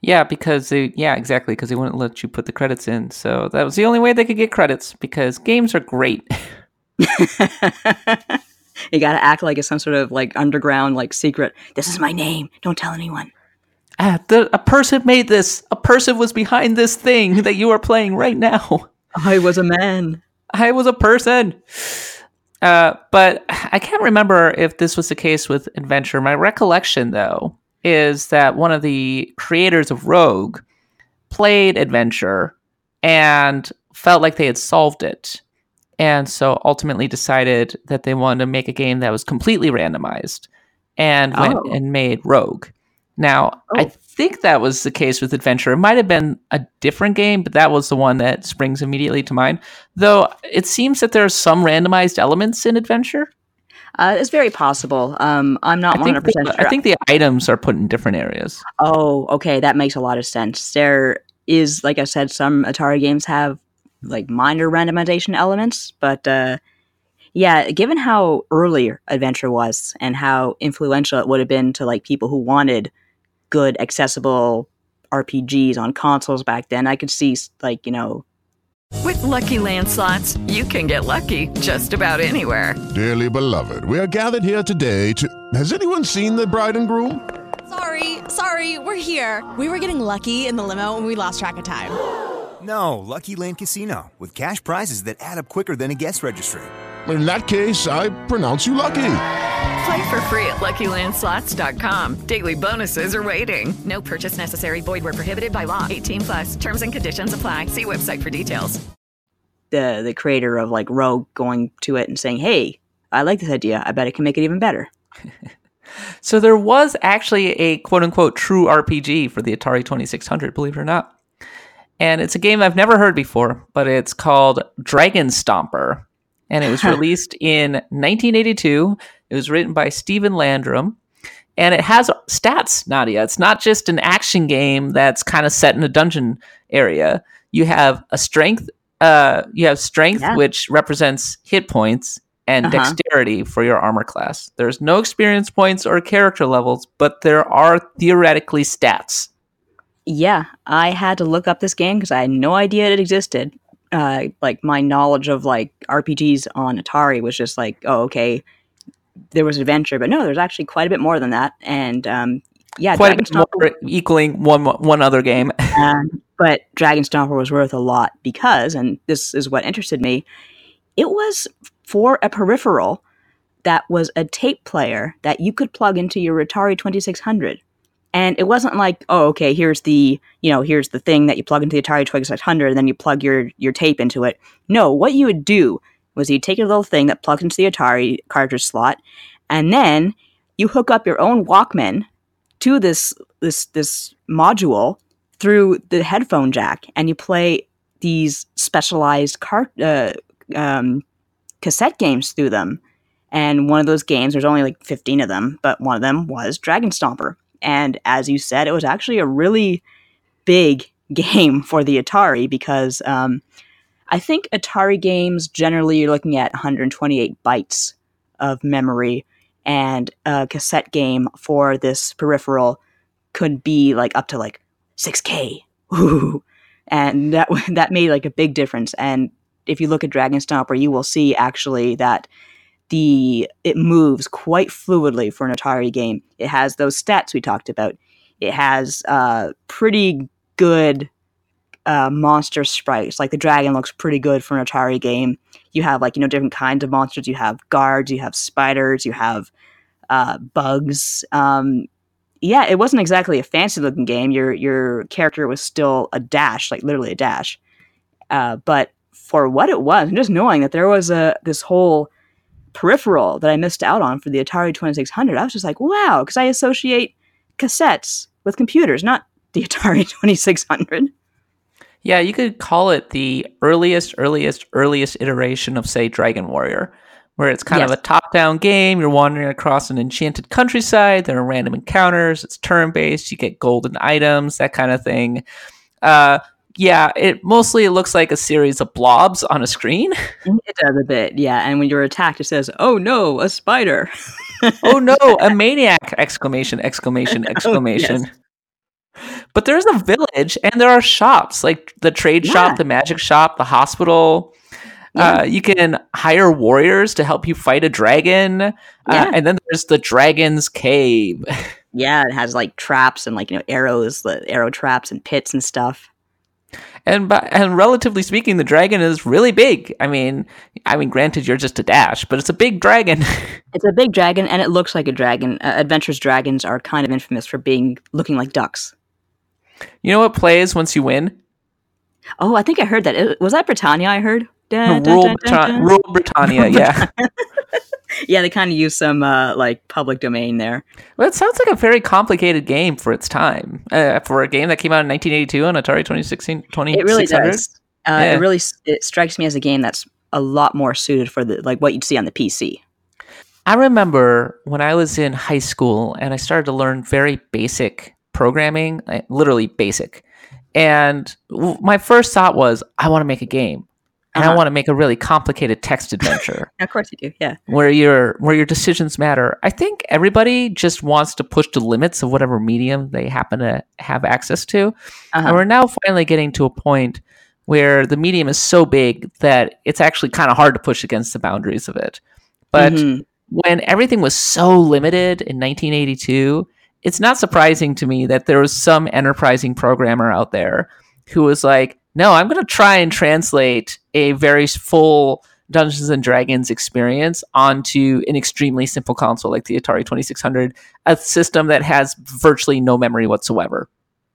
Speaker 1: Yeah, because they, yeah, exactly, because they wouldn't let you put the credits in. So that was the only way they could get credits because games are great.
Speaker 2: you got to act like it's some sort of like underground like secret. This is my name. Don't tell anyone.
Speaker 1: Ah, the, a person made this. A person was behind this thing that you are playing right now.
Speaker 2: I was a man.
Speaker 1: I was a person. Uh, but I can't remember if this was the case with Adventure. My recollection, though, is that one of the creators of Rogue played Adventure and felt like they had solved it. And so ultimately decided that they wanted to make a game that was completely randomized and went
Speaker 2: Oh.
Speaker 1: and made Rogue. Now, I
Speaker 2: Oh.
Speaker 1: Think that was the case with Adventure. It might have been a different game, but that was the one that springs immediately to mind. Though it seems that there are some randomized elements in Adventure.
Speaker 2: Uh, it's very possible. Um, I'm not
Speaker 1: I
Speaker 2: 100
Speaker 1: think,
Speaker 2: percent sure.
Speaker 1: I think the items are put in different areas.
Speaker 2: Oh, okay, that makes a lot of sense. There is, like I said, some Atari games have like minor randomization elements, but uh, yeah, given how early Adventure was and how influential it would have been to like people who wanted good, accessible RPGs on consoles back then, I could see like you know
Speaker 5: With Lucky Land slots, you can get lucky just about anywhere.
Speaker 6: Dearly beloved, we are gathered here today to. Has anyone seen the bride and groom?
Speaker 7: Sorry, sorry, we're here. We were getting lucky in the limo and we lost track of time.
Speaker 8: No, Lucky Land Casino, with cash prizes that add up quicker than a guest registry.
Speaker 6: In that case, I pronounce you lucky.
Speaker 5: Play for free at LuckyLandSlots.com. Daily bonuses are waiting. No purchase necessary. Void where prohibited by law. 18 plus. Terms and conditions apply. See website for details.
Speaker 2: the the creator of like Rogue going to it and saying, "Hey, I like this idea. I bet it can make it even better."
Speaker 1: So there was actually a quote unquote true RPG for the Atari 2600, believe it or not. And it's a game I've never heard before, but it's called Dragon Stomper. And it was released in 1982. It was written by Stephen Landrum. And it has stats, Nadia. It's not just an action game that's kind of set in a dungeon area. You have a strength, uh, you have strength,
Speaker 2: Yeah.
Speaker 1: which represents hit points, and
Speaker 2: Uh-huh.
Speaker 1: dexterity for your armor class. There's no experience points or character levels, but there are theoretically stats.
Speaker 2: Yeah, I had to look up this game because I had no idea it existed. Uh, like my knowledge of like RPGs on Atari was just like, oh, okay, there was adventure, but no, there's actually quite a bit more than that. And um, yeah,
Speaker 1: Quite a
Speaker 2: Dragon
Speaker 1: bit more, equaling one one other game.
Speaker 2: um, but Dragon Stomper was worth a lot because, and this is what interested me, it was for a peripheral that was a tape player that you could plug into your Atari 2600. And it wasn't like, oh, okay, here's the, you know, here's the thing that you plug into the Atari 2600 and then you plug your, your tape into it. No, what you would do was you'd take a little thing that plugs into the Atari cartridge slot and then you hook up your own Walkman to this, this, this module through the headphone jack and you play these specialized cart, uh, um, cassette games through them. And one of those games, there's only like 15 of them, but one of them was Dragon Stomper. And as you said, it was actually a really big game for the Atari because um, I think Atari games generally you're looking at 128 bytes of memory, and a cassette game for this peripheral could be like up to like 6K. Ooh. And that that made like a big difference. And if you look at Dragon Stomper, you will see actually that the it moves quite fluidly for an Atari game. It has those stats we talked about. It has uh, pretty good uh, monster sprites. Like the dragon looks pretty good for an Atari game. You have like you know different kinds of monsters. You have guards. You have spiders. You have uh, bugs. Um, yeah, it wasn't exactly a fancy looking game. Your your character was still a dash, like literally a dash. Uh, but for what it was, and just knowing that there was a this whole peripheral that I missed out on for the Atari 2600, I was just like, wow, because I associate cassettes with computers, not the Atari 2600.
Speaker 1: Yeah, you could call it the earliest, earliest, earliest iteration of, say, Dragon Warrior, where it's kind of a top down game. You're wandering across an enchanted countryside. There are random encounters. It's turn based. You get golden items, that kind of thing. Uh, yeah, it mostly looks like a series of blobs on a screen.
Speaker 2: It does a bit, yeah. And when you're attacked, it says, "Oh no, a spider!"
Speaker 1: oh no, a maniac! Exclamation! Exclamation! Exclamation! But there's a village and there are shops like the trade
Speaker 2: Yeah.
Speaker 1: shop, the magic shop, the hospital. Uh, you can hire warriors to help you fight a dragon. Uh, and then there's the dragon's cave.
Speaker 2: Yeah, it has like traps and like you know arrows, the arrow traps and pits and stuff.
Speaker 1: And by, and relatively speaking, the dragon is really big. I mean, I mean, granted, you're just a dash, but it's a big dragon.
Speaker 2: It's a big dragon, and it looks like a dragon. Uh, Adventures dragons are kind of infamous for being looking like ducks.
Speaker 1: you know what plays once you win?
Speaker 2: Oh, I think I heard that. It- Was that Britannia? I heard.
Speaker 1: No,
Speaker 2: Dun, dun,
Speaker 1: Rule,
Speaker 2: dun, dun,
Speaker 1: Britan- Rule Britannia, yeah.
Speaker 2: yeah, they kind of use some uh, like public domain there.
Speaker 1: Well, it sounds like a very complicated game for its time. Uh, for a game that came out in 1982 on Atari 2016,
Speaker 2: It really
Speaker 1: 2600.
Speaker 2: does. Uh,
Speaker 1: Yeah.
Speaker 2: It really it strikes me as a game that's a lot more suited for the like what you'd see on the PC.
Speaker 1: I remember when I was in high school and I started to learn very basic programming, like, literally basic. And w- my first thought was, I want to make a game. And I
Speaker 2: Uh-huh.
Speaker 1: want to make a really complicated text adventure
Speaker 2: Of course you do. Yeah.
Speaker 1: where your where your decisions matter. I think everybody just wants to push the limits of whatever medium they happen to have access to.
Speaker 2: Uh-huh.
Speaker 1: And we're now finally getting to a point where the medium is so big that it's actually kind of hard to push against the boundaries of it. But
Speaker 2: Mhm.
Speaker 1: when everything was so limited in 1982, it's not surprising to me that there was some enterprising programmer out there who was like, no, I'm going to try and translate a very full Dungeons and Dragons experience onto an extremely simple console like the Atari 2600, a system that has virtually no memory whatsoever.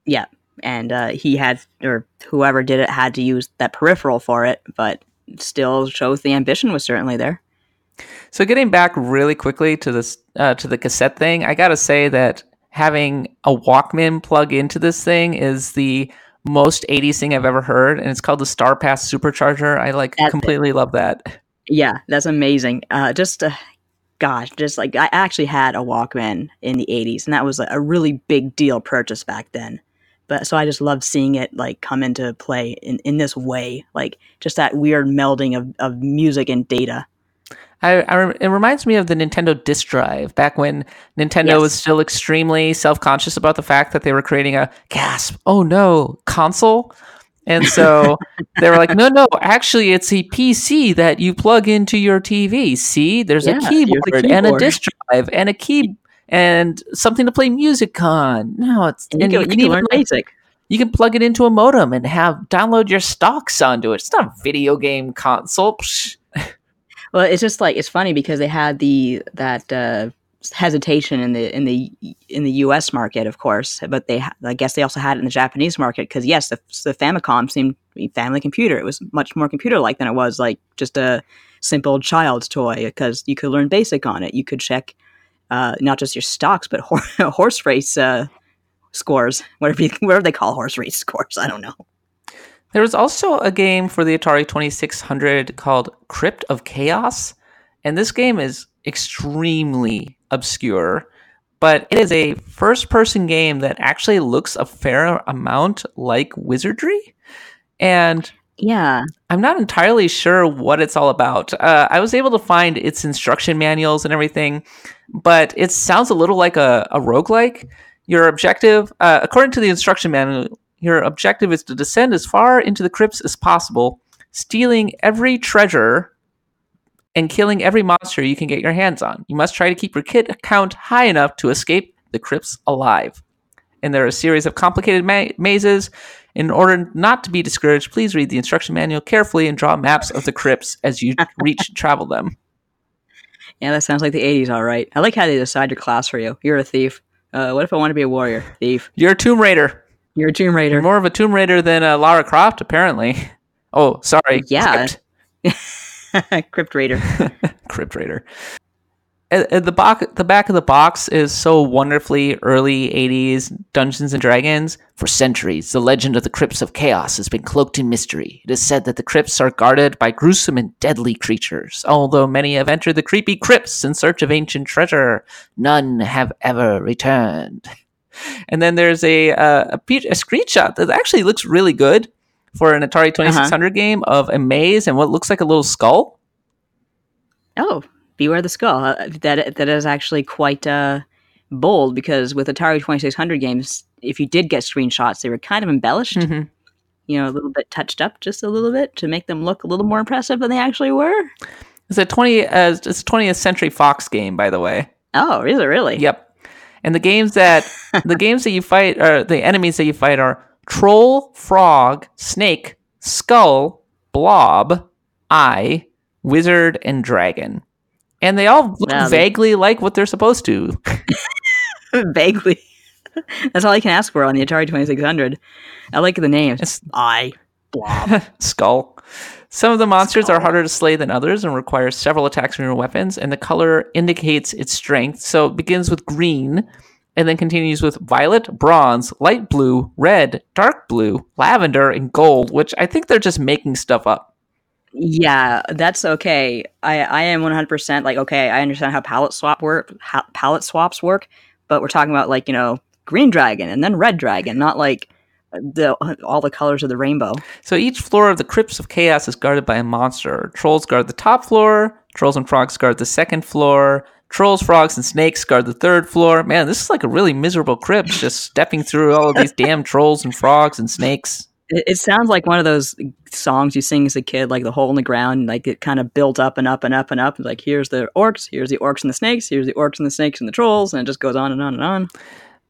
Speaker 2: Yeah. And uh, he had, or whoever did it had to use that peripheral for it, but still shows the ambition was certainly there.
Speaker 1: So getting back really quickly to this uh, to the cassette thing, I gotta say that having a Walkman plug into this thing is the most 80s thing I've ever heard, and it's called the Starpath Supercharger. I like
Speaker 2: That's it.
Speaker 1: completely love that.
Speaker 2: Yeah, that's amazing. Uh, just, uh, gosh, just like I actually had a Walkman in the 80s, and that was a, a really big deal purchase back then. But so I just love seeing it like come into play in, in this way, like just that weird melding of, of music and data.
Speaker 1: I, I it reminds me of the Nintendo disk drive back when Nintendo
Speaker 2: Yes.
Speaker 1: was still extremely self conscious about the fact that they were creating a gasp, oh no, console. And so they were like, no, no, actually, it's a PC that you plug into your TV. See, there's
Speaker 2: Yeah,
Speaker 1: a
Speaker 2: here's the
Speaker 1: keyboard and a disk drive and a key and something to play music on. No, it's
Speaker 2: And you, can, you can
Speaker 1: even,
Speaker 2: learn
Speaker 1: like,
Speaker 2: basic.
Speaker 1: you can plug it into a modem and have download your stocks onto it. It's not a video game console. Psh.
Speaker 2: Well, it's just like it's funny because they had the that uh, hesitation in the in the in the U.S. market, of course, but they I guess they also had it in the Japanese market because yes, the, the Famicom seemed family computer. It was much more computer like than it was like just a simple child's toy because you could learn basic on it. You could check uh, not just your stocks but hor- horse race uh, scores, whatever you, whatever they call horse race scores. I don't know.
Speaker 1: There was also a game for the Atari 2600 called Crypt of Chaos, and this game is extremely obscure, but it is a first person game that actually looks a fair amount like Wizardry. And
Speaker 2: Yeah,
Speaker 1: I'm not entirely sure what it's all about. Uh, I was able to find its instruction manuals and everything, but it sounds a little like a, a roguelike. Your objective, uh, according to the instruction manual, your objective is to descend as far into the crypts as possible, stealing every treasure and killing every monster you can get your hands on. You must try to keep your kit count high enough to escape the crypts alive. And there are a series of complicated ma- mazes. In order not to be discouraged, please read the instruction manual carefully and draw maps of the crypts as you reach and travel them.
Speaker 2: yeah, that sounds like the '80s. All right, I like how they decide your class for you. You're a thief. Uh, what if I want to be a warrior? Thief.
Speaker 1: You're a Tomb Raider.
Speaker 2: You're a Tomb Raider.
Speaker 1: You're more of a Tomb Raider than uh, Lara Croft, apparently. Oh, sorry.
Speaker 2: Yeah.
Speaker 1: Crypt.
Speaker 2: Crypt Raider.
Speaker 1: Crypt Raider. Uh, uh, the, box, the back of the box is so wonderfully early 80s Dungeons and Dragons. For centuries, the legend of the Crypts of Chaos has been cloaked in mystery. It is said that the crypts are guarded by gruesome and deadly creatures. Although many have entered the creepy crypts in search of ancient treasure, none have ever returned. And then there's a, uh, a, pe- a screenshot that actually looks really good for an Atari 2600 game of a maze and what looks like a little skull.
Speaker 2: Oh, Beware the Skull. Uh, that that is actually quite uh, bold because with Atari 2600 games, if you did get screenshots, they were kind of embellished.
Speaker 1: Mhm.
Speaker 2: You know, a little bit touched up, just a little bit to make them look a little more impressive than they actually were.
Speaker 1: It's a 20 uh, it's a 20th Century Fox game, by the way.
Speaker 2: Oh, is it really?
Speaker 1: Yep. And the games that the games that you fight or the enemies that you fight are troll, frog, snake, skull, blob, eye, wizard, and dragon. And they all look
Speaker 2: Wow, they-
Speaker 1: vaguely like what they're supposed to.
Speaker 2: Vaguely. That's all I can ask for on the Atari 2600. I like the names.
Speaker 1: It's-
Speaker 2: blob,
Speaker 1: Skull. Some of the monsters are harder to slay than others and require several attacks from your weapons, and the color indicates its strength. So it begins with green and then continues with violet, bronze, light blue, red, dark blue, lavender, and gold, which I think they're just making stuff up.
Speaker 2: Yeah, that's okay. I, I am 100% like, okay, I understand how palette swap work, how palette swaps work, but we're talking about like, you know, green dragon and then red dragon, not like the all the colors of the rainbow.
Speaker 1: So each floor of the Crypts of Chaos is guarded by a monster. Trolls guard the top floor, trolls and frogs guard the second floor, trolls, frogs, and snakes guard the third floor. Man, this is like a really miserable crypt just stepping through all of these damn trolls and frogs and snakes.
Speaker 2: It, it sounds like one of those songs you sing as a kid, like the hole in the ground, like it kind of built up and up and up and up. Like here's the orcs, here's the orcs and the snakes, here's the orcs and the snakes and the trolls, and it just goes on and on and on.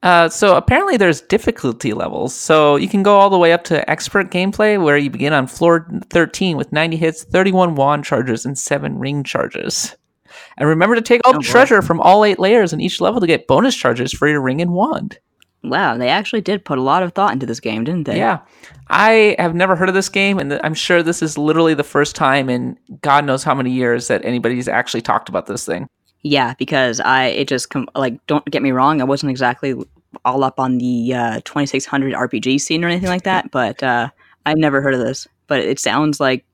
Speaker 1: Uh, so apparently there's difficulty levels. So you can go all the way up to expert gameplay, where you begin on floor 13 with 90 hits, 31 wand charges, and seven ring charges. And remember to take all
Speaker 2: Oh,
Speaker 1: the
Speaker 2: boy.
Speaker 1: treasure from all eight layers in each level to get bonus charges for your ring and wand.
Speaker 2: Wow, they actually did put a lot of thought into this game, didn't they?
Speaker 1: Yeah. I have never heard of this game, and I'm sure this is literally the first time in God knows how many years that anybody's actually talked about this thing.
Speaker 2: Yeah, because I it just com- like don't get me wrong, I wasn't exactly all up on the uh, 2600 RPG scene or anything like that, but uh, I've never heard of this. But it sounds like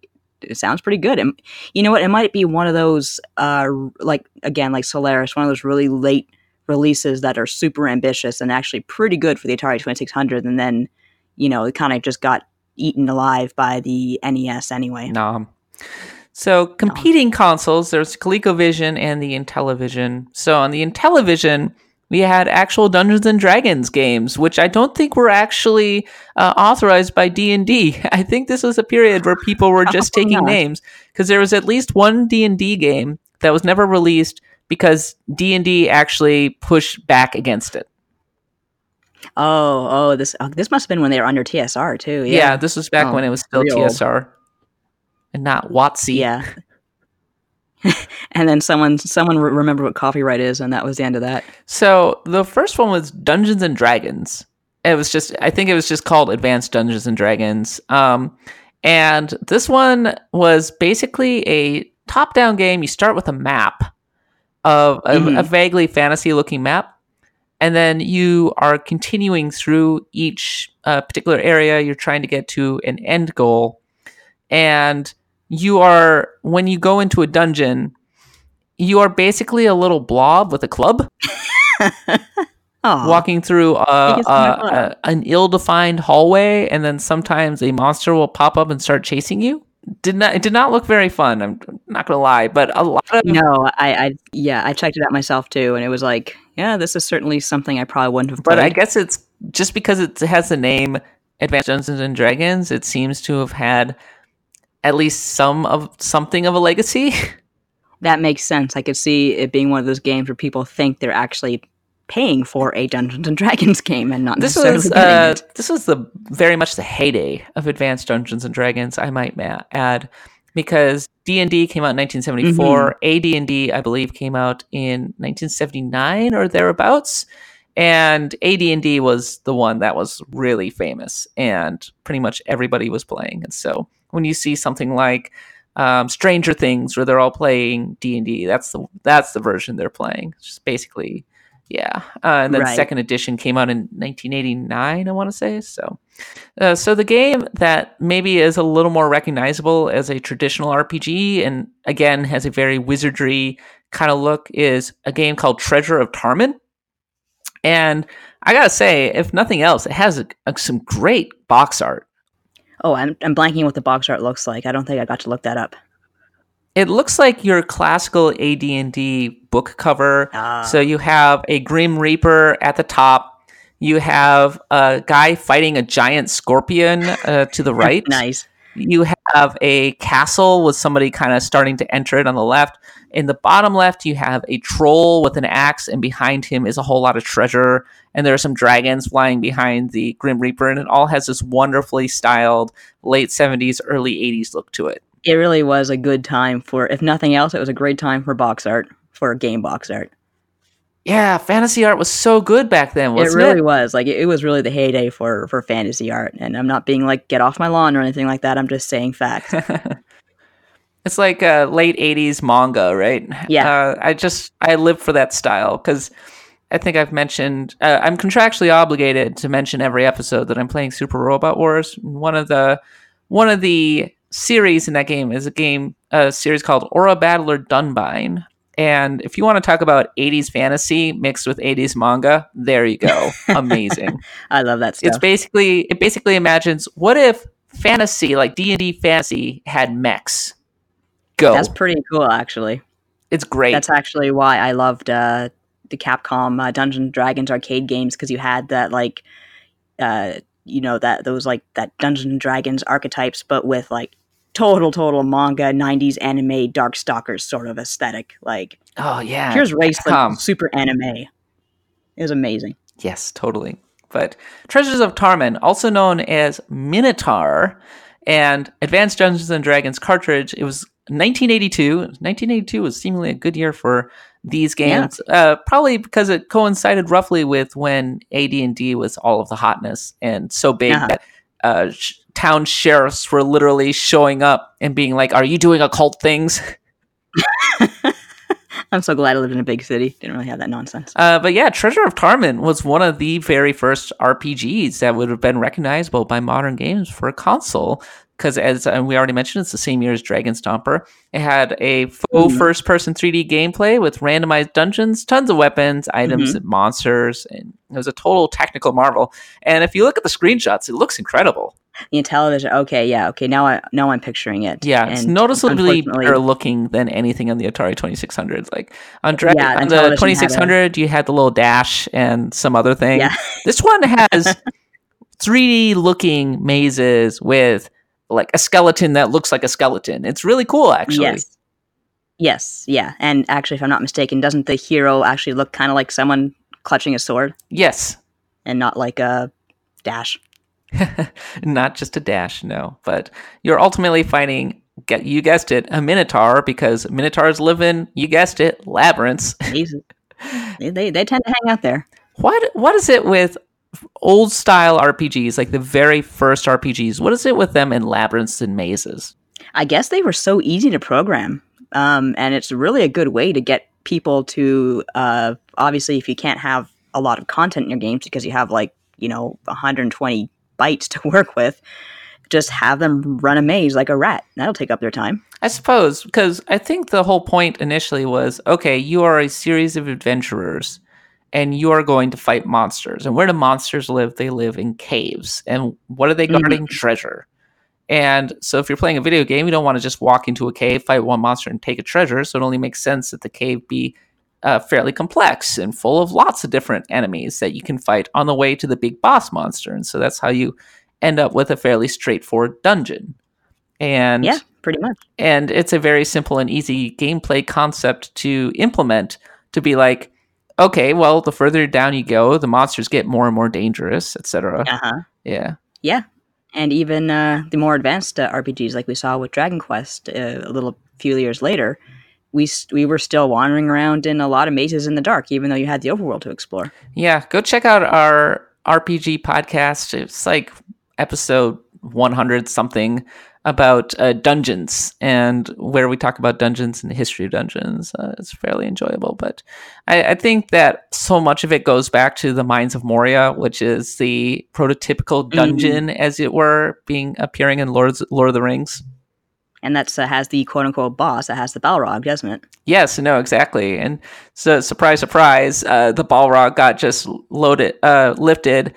Speaker 2: it sounds pretty good. And you know what? It might be one of those uh, like again like Solaris, one of those really late releases that are super ambitious and actually pretty good for the Atari 2600, and then you know it kind of just got eaten alive by the NES anyway.
Speaker 1: Nom. So competing consoles, there's ColecoVision and the Intellivision. So on the Intellivision, we had actual Dungeons and Dragons games, which I don't think were actually uh, authorized by D and D. I think this was a period where people were just
Speaker 2: Oh,
Speaker 1: taking
Speaker 2: yeah.
Speaker 1: names because there was at least one D and D game that was never released because D and D actually pushed back against it.
Speaker 2: Oh, oh, this oh, this must have been when they were under TSR too.
Speaker 1: Yeah,
Speaker 2: Yeah,
Speaker 1: this was back
Speaker 2: Oh,
Speaker 1: when it was still
Speaker 2: real.
Speaker 1: TSR and not WotC.
Speaker 2: Yeah. and then someone someone re- remembered what copyright is, and that was the end of that.
Speaker 1: So the first one was Dungeons and Dragons. It was just, I think it was just called Advanced Dungeons and Dragons. Um, and this one was basically a top-down game. You start with a map of a,
Speaker 2: Mhm.
Speaker 1: a vaguely fantasy-looking map, and then you are continuing through each uh, particular area. You're trying to get to an end goal, and you are when you go into a dungeon, you are basically a little blob with a club walking through uh,
Speaker 2: Biggest one
Speaker 1: uh,
Speaker 2: ever.
Speaker 1: uh, an ill-defined hallway, and then sometimes a monster will pop up and start chasing you. Did not it did not look very fun. I'm not gonna lie, but a lot of
Speaker 2: no, I, I, yeah, I checked it out myself too, and it was like, yeah, this is certainly something I probably wouldn't have. Played.
Speaker 1: but I guess it's just because it has the name Advanced Dungeons and Dragons. It seems to have had at least some of something of a legacy.
Speaker 2: that makes sense. I could see it being one of those games where people think they're actually paying for a Dungeons and Dragons game and not
Speaker 1: this
Speaker 2: necessarily
Speaker 1: was uh, this was the very much the heyday of Advanced Dungeons and Dragons. I might ma- add because D and D came out in 1974.
Speaker 2: Mm-hmm.
Speaker 1: AD&D, I believe, came out in 1979 or thereabouts. And AD&D was the one that was really famous, and pretty much everybody was playing. And so when you see something like um, Stranger Things, where they're all playing D and D, that's the that's the version they're playing. It's just basically, yeah. Uh, and then
Speaker 2: Right.
Speaker 1: second edition came out in 1989, I want to say. So, uh, so the game that maybe is a little more recognizable as a traditional RPG, and again has a very wizardry kind of look, is a game called Treasure of Tarmin. And I gotta say, if nothing else, it has a, a- some great box art.
Speaker 2: Oh, I'm I'm blanking what the box art looks like. I don't think I got to look that up.
Speaker 1: It looks like your classical AD&D book cover.
Speaker 2: Ah.
Speaker 1: So you have a Grim Reaper at the top. You have a guy fighting a giant scorpion uh, to the right.
Speaker 2: nice.
Speaker 1: You have a castle with somebody kind of starting to enter it on the left. In the bottom left, you have a troll with an axe, and behind him is a whole lot of treasure. And there are some dragons flying behind the Grim Reaper, and it all has this wonderfully styled late 70s, early 80s look to it.
Speaker 2: It really was a good time for, if nothing else, it was a great time for box art, for game box art.
Speaker 1: Yeah, fantasy art was so good back then,
Speaker 2: It really
Speaker 1: it?
Speaker 2: was. Like it, it was really the heyday for for fantasy art. And I'm not being like get off my lawn or anything like that. I'm just saying facts.
Speaker 1: It's like uh, late '80s manga, right?
Speaker 2: Yeah.
Speaker 1: Uh, I just I live for that style because I think I've mentioned uh, I'm contractually obligated to mention every episode that I'm playing Super Robot Wars. One of the one of the series in that game is a game a series called Aura Battler Dunbine. And if you want to talk about 80s fantasy mixed with 80s manga, there you go. Amazing.
Speaker 2: I love that stuff.
Speaker 1: It's basically it basically imagines what if fantasy like D&D fantasy had mechs. Go.
Speaker 2: That's pretty cool, actually.
Speaker 1: It's great.
Speaker 2: That's actually why I loved uh, the Capcom uh, Dungeons and Dragons arcade games because you had that like, uh, you know that those like that Dungeons and Dragons archetypes, but with like total total manga '90s anime Darkstalkers sort of aesthetic. Like,
Speaker 1: oh yeah.
Speaker 2: here's race like super anime. It was amazing.
Speaker 1: Yes, totally. But Treasures of Tarmin, also known as Minotaur, and Advanced Dungeons and Dragons cartridge. It was 1982. 1982 was seemingly a good year for these games, uh, probably because it coincided roughly with when AD&D was all of the hotness and so big
Speaker 2: Uh-huh.
Speaker 1: that uh, sh- town sheriffs were literally showing up and being like, "Are you doing occult things?"
Speaker 2: I'm so glad I lived in a big city. Didn't really have that nonsense.
Speaker 1: Uh, but yeah, Treasure of Tarmin was one of the very first RPGs that would have been recognizable by modern games for a console. Because as we already mentioned, it's the same year as Dragon Stomper. It had a faux
Speaker 2: Mhm.
Speaker 1: first-person 3D gameplay with randomized dungeons, tons of weapons, items,
Speaker 2: Mhm.
Speaker 1: and monsters, and it was a total technical marvel. And if you look at the screenshots, it looks incredible.
Speaker 2: The television. Okay, yeah. Okay, now I now I'm picturing it.
Speaker 1: Yeah, it's noticeably better looking than anything on the Atari 2600. Like on,
Speaker 2: Yeah,
Speaker 1: on the
Speaker 2: had a-
Speaker 1: 2600, you had the little dash and some other thing.
Speaker 2: Yeah.
Speaker 1: This one has 3D looking mazes with like a skeleton that looks like a skeleton. It's really cool, actually.
Speaker 2: Yes. Yes, yeah. And actually, if I'm not mistaken, doesn't the hero actually look kind of like someone clutching a sword
Speaker 1: Yes.
Speaker 2: and not like a dash?
Speaker 1: Not just a dash, no. But you're ultimately fighting, get you guessed it, a minotaur because minotaurs live in, you guessed it, labyrinths.
Speaker 2: They, they they tend to hang out there.
Speaker 1: What what is it with old style RPGs, like the very first RPGs? What is it with them in labyrinths and mazes?
Speaker 2: I guess they were so easy to program, um, and it's really a good way to get people to. Uh, obviously, if you can't have a lot of content in your games because you have like you know 120 bytes to work with, just have them run a maze like a rat. That'll take up their time.
Speaker 1: I suppose because I think the whole point initially was okay, you are a series of adventurers and you are going to fight monsters. And where do monsters live? They live in caves. And what are they
Speaker 2: Mhm.
Speaker 1: guarding? Treasure. And so if you're playing a video game, you don't want to just walk into a cave, fight one monster, and take a treasure. So it only makes sense that the cave be uh, fairly complex and full of lots of different enemies that you can fight on the way to the big boss monster. And so that's how you end up with a fairly straightforward dungeon. And
Speaker 2: Yeah, pretty much.
Speaker 1: and it's a very simple and easy gameplay concept to implement to be like okay well the further down you go the monsters get more and more dangerous etc
Speaker 2: Uh huh.
Speaker 1: yeah
Speaker 2: Yeah, and even uh, the more advanced uh, RPGs, like we saw with Dragon Quest, uh, a little few years later, we we were still wandering around in a lot of mazes in the dark, even though you had the overworld to explore.
Speaker 1: yeah go check out our rpg podcast it's like episode 100 something about uh, dungeons and where we talk about dungeons and the history of dungeons. Uh, it's fairly enjoyable, but I, I think that so much of it goes back to the Mines of Moria, which is the prototypical dungeon, as it were, being appearing in Lord Lord of the Rings.
Speaker 2: And that's uh, has the quote unquote boss that has the Balrog, doesn't it?
Speaker 1: Yes, no, exactly. And so, surprise, surprise, uh, the Balrog got just loaded, uh, lifted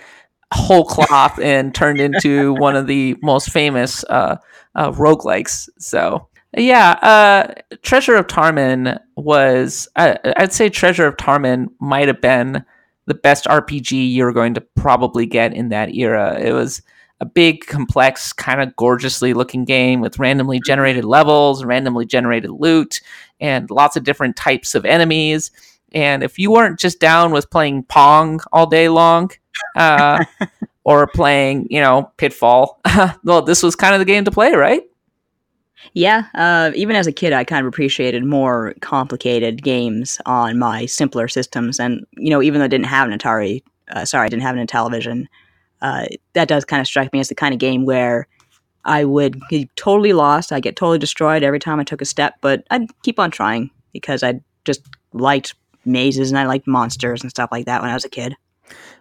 Speaker 1: whole cloth and turned into one of the most famous uh, uh, roguelikes. So, yeah, uh, Treasure of Tarmin was, uh, I'd say Treasure of Tarmin might have been the best RPG you were going to probably get in that era. It was a big, complex, kind of gorgeously looking game with randomly generated levels, randomly generated loot, and lots of different types of enemies. And if you weren't just down with playing Pong all day long, uh, or playing, you know, Pitfall, well, this was kind of the game to play, right?
Speaker 2: Yeah, uh, even as a kid, I kind of appreciated more complicated games on my simpler systems. And, you know, even though I didn't have an Atari, uh, sorry, I didn't have an Intellivision, uh, that does kind of strike me as the kind of game where I would be totally lost. I'd get totally destroyed every time I took a step, but I'd keep on trying because I just liked mazes and I liked monsters and stuff like that when I was a kid.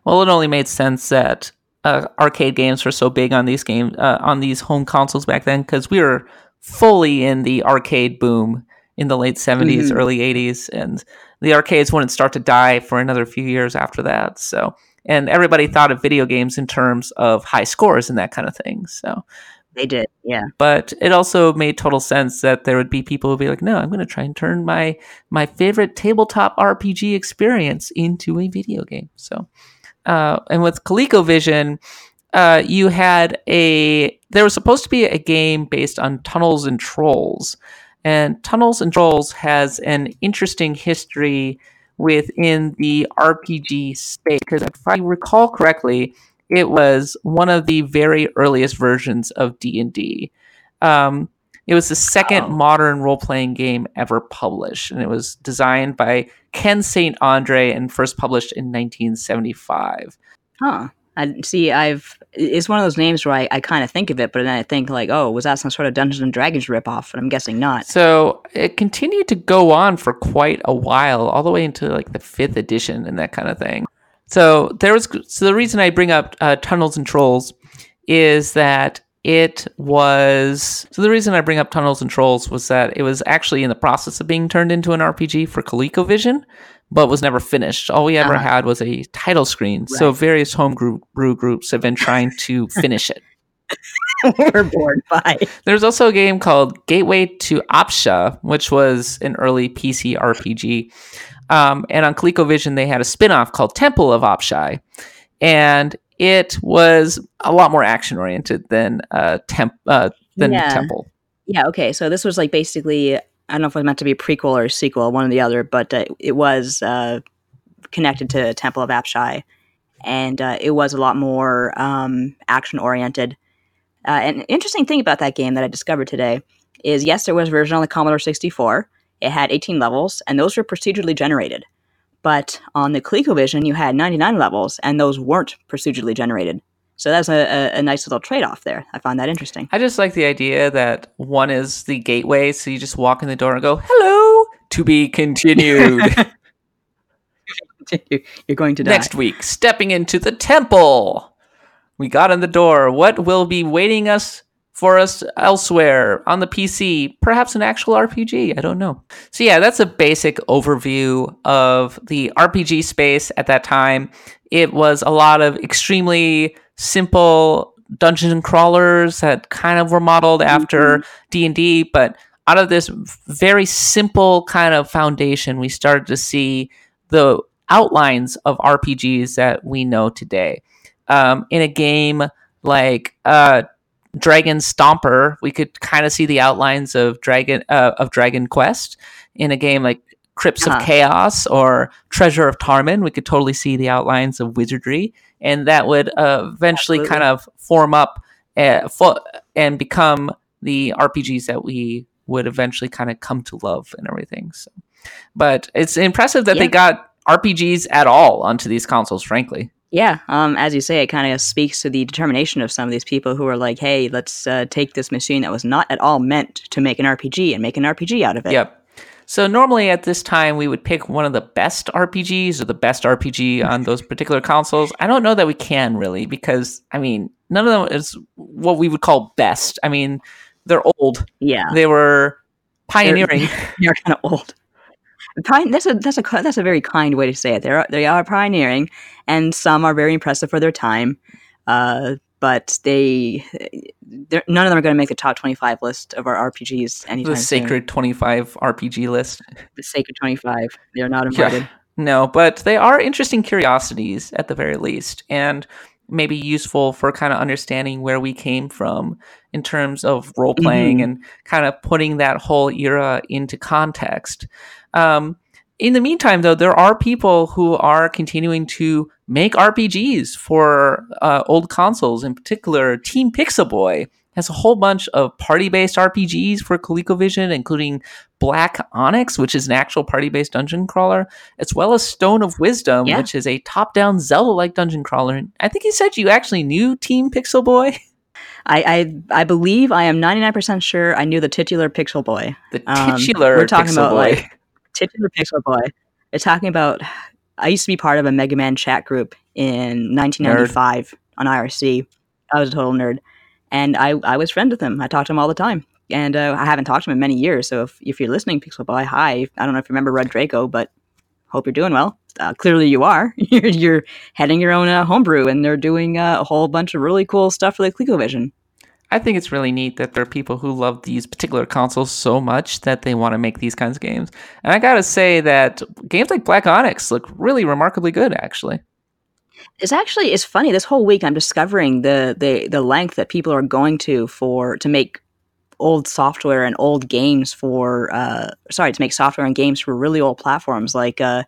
Speaker 1: Well, it only made sense that uh, arcade games were so big on these games uh, on these home consoles back then because we were fully in the arcade boom in the late 70s,
Speaker 2: Mhm.
Speaker 1: early 80s, and the arcades wouldn't start to die for another few years after that. So, and everybody thought of video games in terms of high scores and that kind of thing. So,
Speaker 2: They did, yeah.
Speaker 1: but it also made total sense that there would be people who'd be like, "No, I'm going to try and turn my my favorite tabletop RPG experience into a video game." So, uh, and with ColecoVision, uh, you had a there was supposed to be a game based on Tunnels and Trolls, and Tunnels and Trolls has an interesting history within the RPG space because if I recall correctly, it was one of the very earliest versions of D and D. Um, it was the second modern role playing game ever published, and it was designed by Ken St. Andre and first published in 1975.
Speaker 2: Huh. I see. I've it's one of those names where I, I kind of think of it, but then I think like, oh, was that some sort of Dungeons and Dragons ripoff? And I'm guessing not.
Speaker 1: So it continued to go on for quite a while, all the way into like the fifth edition and that kind of thing. So there was so the reason I bring up uh, Tunnels and Trolls is that it was so the reason I bring up Tunnels and Trolls was that it was actually in the process of being turned into an RPG for ColecoVision, but was never finished. All we ever
Speaker 2: Uh-huh.
Speaker 1: had was a title screen. So
Speaker 2: Right.
Speaker 1: various homebrew brew groups have been trying to finish it.
Speaker 2: We're bored by.
Speaker 1: There's also a game called Gateway to Apshai, which was an early PC RPG. Um, and on ColecoVision, they had a spin off called Temple of Apshai. And it was a lot more action oriented than uh, temp uh, than
Speaker 2: Yeah.
Speaker 1: Temple.
Speaker 2: Yeah. Okay. So this was like basically I don't know if it was meant to be a prequel or a sequel, one or the other, but uh, it was uh, connected to Temple of Apshai, and uh, it was a lot more um, action oriented. Uh, an interesting thing about that game that I discovered today is yes, there was a version on the Commodore 64. It had 18 levels, and those were procedurally generated. But on the ColecoVision, you had 99 levels, and those weren't procedurally generated. So that's a, a, a nice little trade off there. I found that interesting.
Speaker 1: I just like the idea that one is the gateway, so you just walk in the door and go, "Hello, to be continued."
Speaker 2: You're going to die.
Speaker 1: Next week, stepping into the temple. We got in the door. What will be waiting us for us elsewhere on the PC? Perhaps an actual RPG. I don't know. So yeah, that's a basic overview of the RPG space at that time. It was a lot of extremely simple dungeon crawlers that kind of were modeled after D&D, but out of this very simple kind of foundation, we started to see the outlines of RPGs that we know today. Um, in a game like uh, Dragon Stomper, we could kind of see the outlines of Dragon uh, of Dragon Quest. In a game like Crypts
Speaker 2: Uh-huh.
Speaker 1: of Chaos or Treasure of Tarmin, we could totally see the outlines of wizardry, and that would uh, eventually
Speaker 2: Absolutely.
Speaker 1: kind of form up uh, fo- and become the RPGs that we would eventually kind of come to love and everything. So, but it's impressive that
Speaker 2: Yeah.
Speaker 1: they got RPGs at all onto these consoles. Frankly,
Speaker 2: Yeah, um, as you say, it kind of speaks to the determination of some of these people who are like, "Hey, let's uh, take this machine that was not at all meant to make an RPG and make an RPG out of it."
Speaker 1: Yep. So normally at this time we would pick one of the best RPGs or the best RPG on those particular consoles. I don't know that we can really because I mean none of them is what we would call best. I mean they're old.
Speaker 2: Yeah,
Speaker 1: They were pioneering.
Speaker 2: They're kind of old. Pine, that's a that's a that's a very kind way to say it. They are they are pioneering, and some are very impressive for their time. Uh, but they, none of them are going to make the top twenty-five list of our RPGs anytime
Speaker 1: the
Speaker 2: soon.
Speaker 1: sacred 25 RPG list.
Speaker 2: the sacred twenty-five. They're not invited.
Speaker 1: No, but they are interesting curiosities at the very least, and maybe useful for kind of understanding where we came from in terms of role playing
Speaker 2: Mhm.
Speaker 1: and kind of putting that whole era into context. Um, in the meantime, though, there are people who are continuing to make RPGs for uh, old consoles. In particular, Team Pixelboy has a whole bunch of party-based RPGs for ColecoVision, including Black Onyx, which is an actual party-based dungeon crawler, as well as Stone of Wisdom,
Speaker 2: Yeah.
Speaker 1: which is a top-down Zelda-like dungeon crawler. And I think you said you actually knew Team Pixel Boy.
Speaker 2: I, I I believe I am 99% sure I knew the titular Pixel Boy.
Speaker 1: The
Speaker 2: Um,
Speaker 1: titular
Speaker 2: we're talking
Speaker 1: Pixel
Speaker 2: about
Speaker 1: Boy.
Speaker 2: like titular Pixel Boy. They're talking about. I used to be part of a Mega Man chat group in 1995 on IRC. I was a total nerd, and I I was friends with him. I talked to him all the time, and uh, I haven't talked to him in many years. So if if you're listening, Pixel Boy, hi. I don't know if you remember Red Draco, but hope you're doing well. Uh, clearly, you are. you're, you're heading your own uh, homebrew, and they're doing uh, a whole bunch of really cool stuff for the ColecoVision.
Speaker 1: I think it's really neat that there are people who love these particular consoles so much that they want to make these kinds of games. And I gotta say that games like Black Onyx look really remarkably good, actually.
Speaker 2: It's actually it's funny. This whole week, I'm discovering the the the length that people are going to for to make old software and old games for uh sorry to make software and games for really old platforms. Like uh,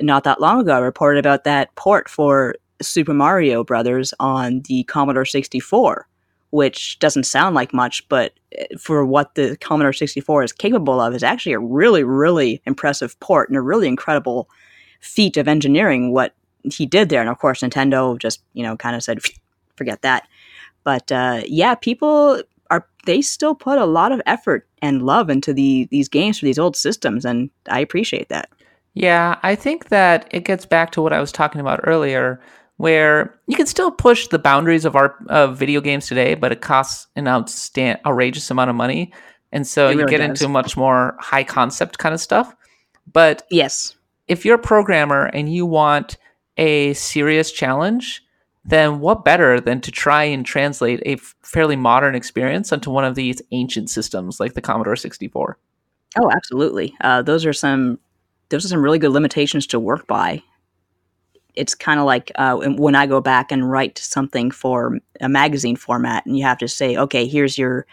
Speaker 2: not that long ago, I reported about that port for Super Mario Brothers on the Commodore 64, which doesn't sound like much, but uh, for what the Commodore 64 is capable of, is actually a really really impressive port and a really incredible feat of engineering. What he did there. And of course, Nintendo just, you know, kind of said, forget that. But uh, yeah, people are, they still put a lot of effort and love into the these games for these old systems. And I appreciate that.
Speaker 1: Yeah, I think that it gets back to what I was talking about earlier, where you can still push the boundaries of our of video games today, but it costs an outstand outrageous amount of money, and so
Speaker 2: It
Speaker 1: you get
Speaker 2: does.
Speaker 1: into much more high concept kind of stuff. But
Speaker 2: yes,
Speaker 1: if you're a programmer and you want a serious challenge, then what better than to try and translate a fairly modern experience onto one of these ancient systems like the Commodore 64?
Speaker 2: Oh, absolutely. Uh, those are some those are some really good limitations to work by. It's kind of like uh, when I go back and write something for a magazine format, and you have to say, okay, here's your,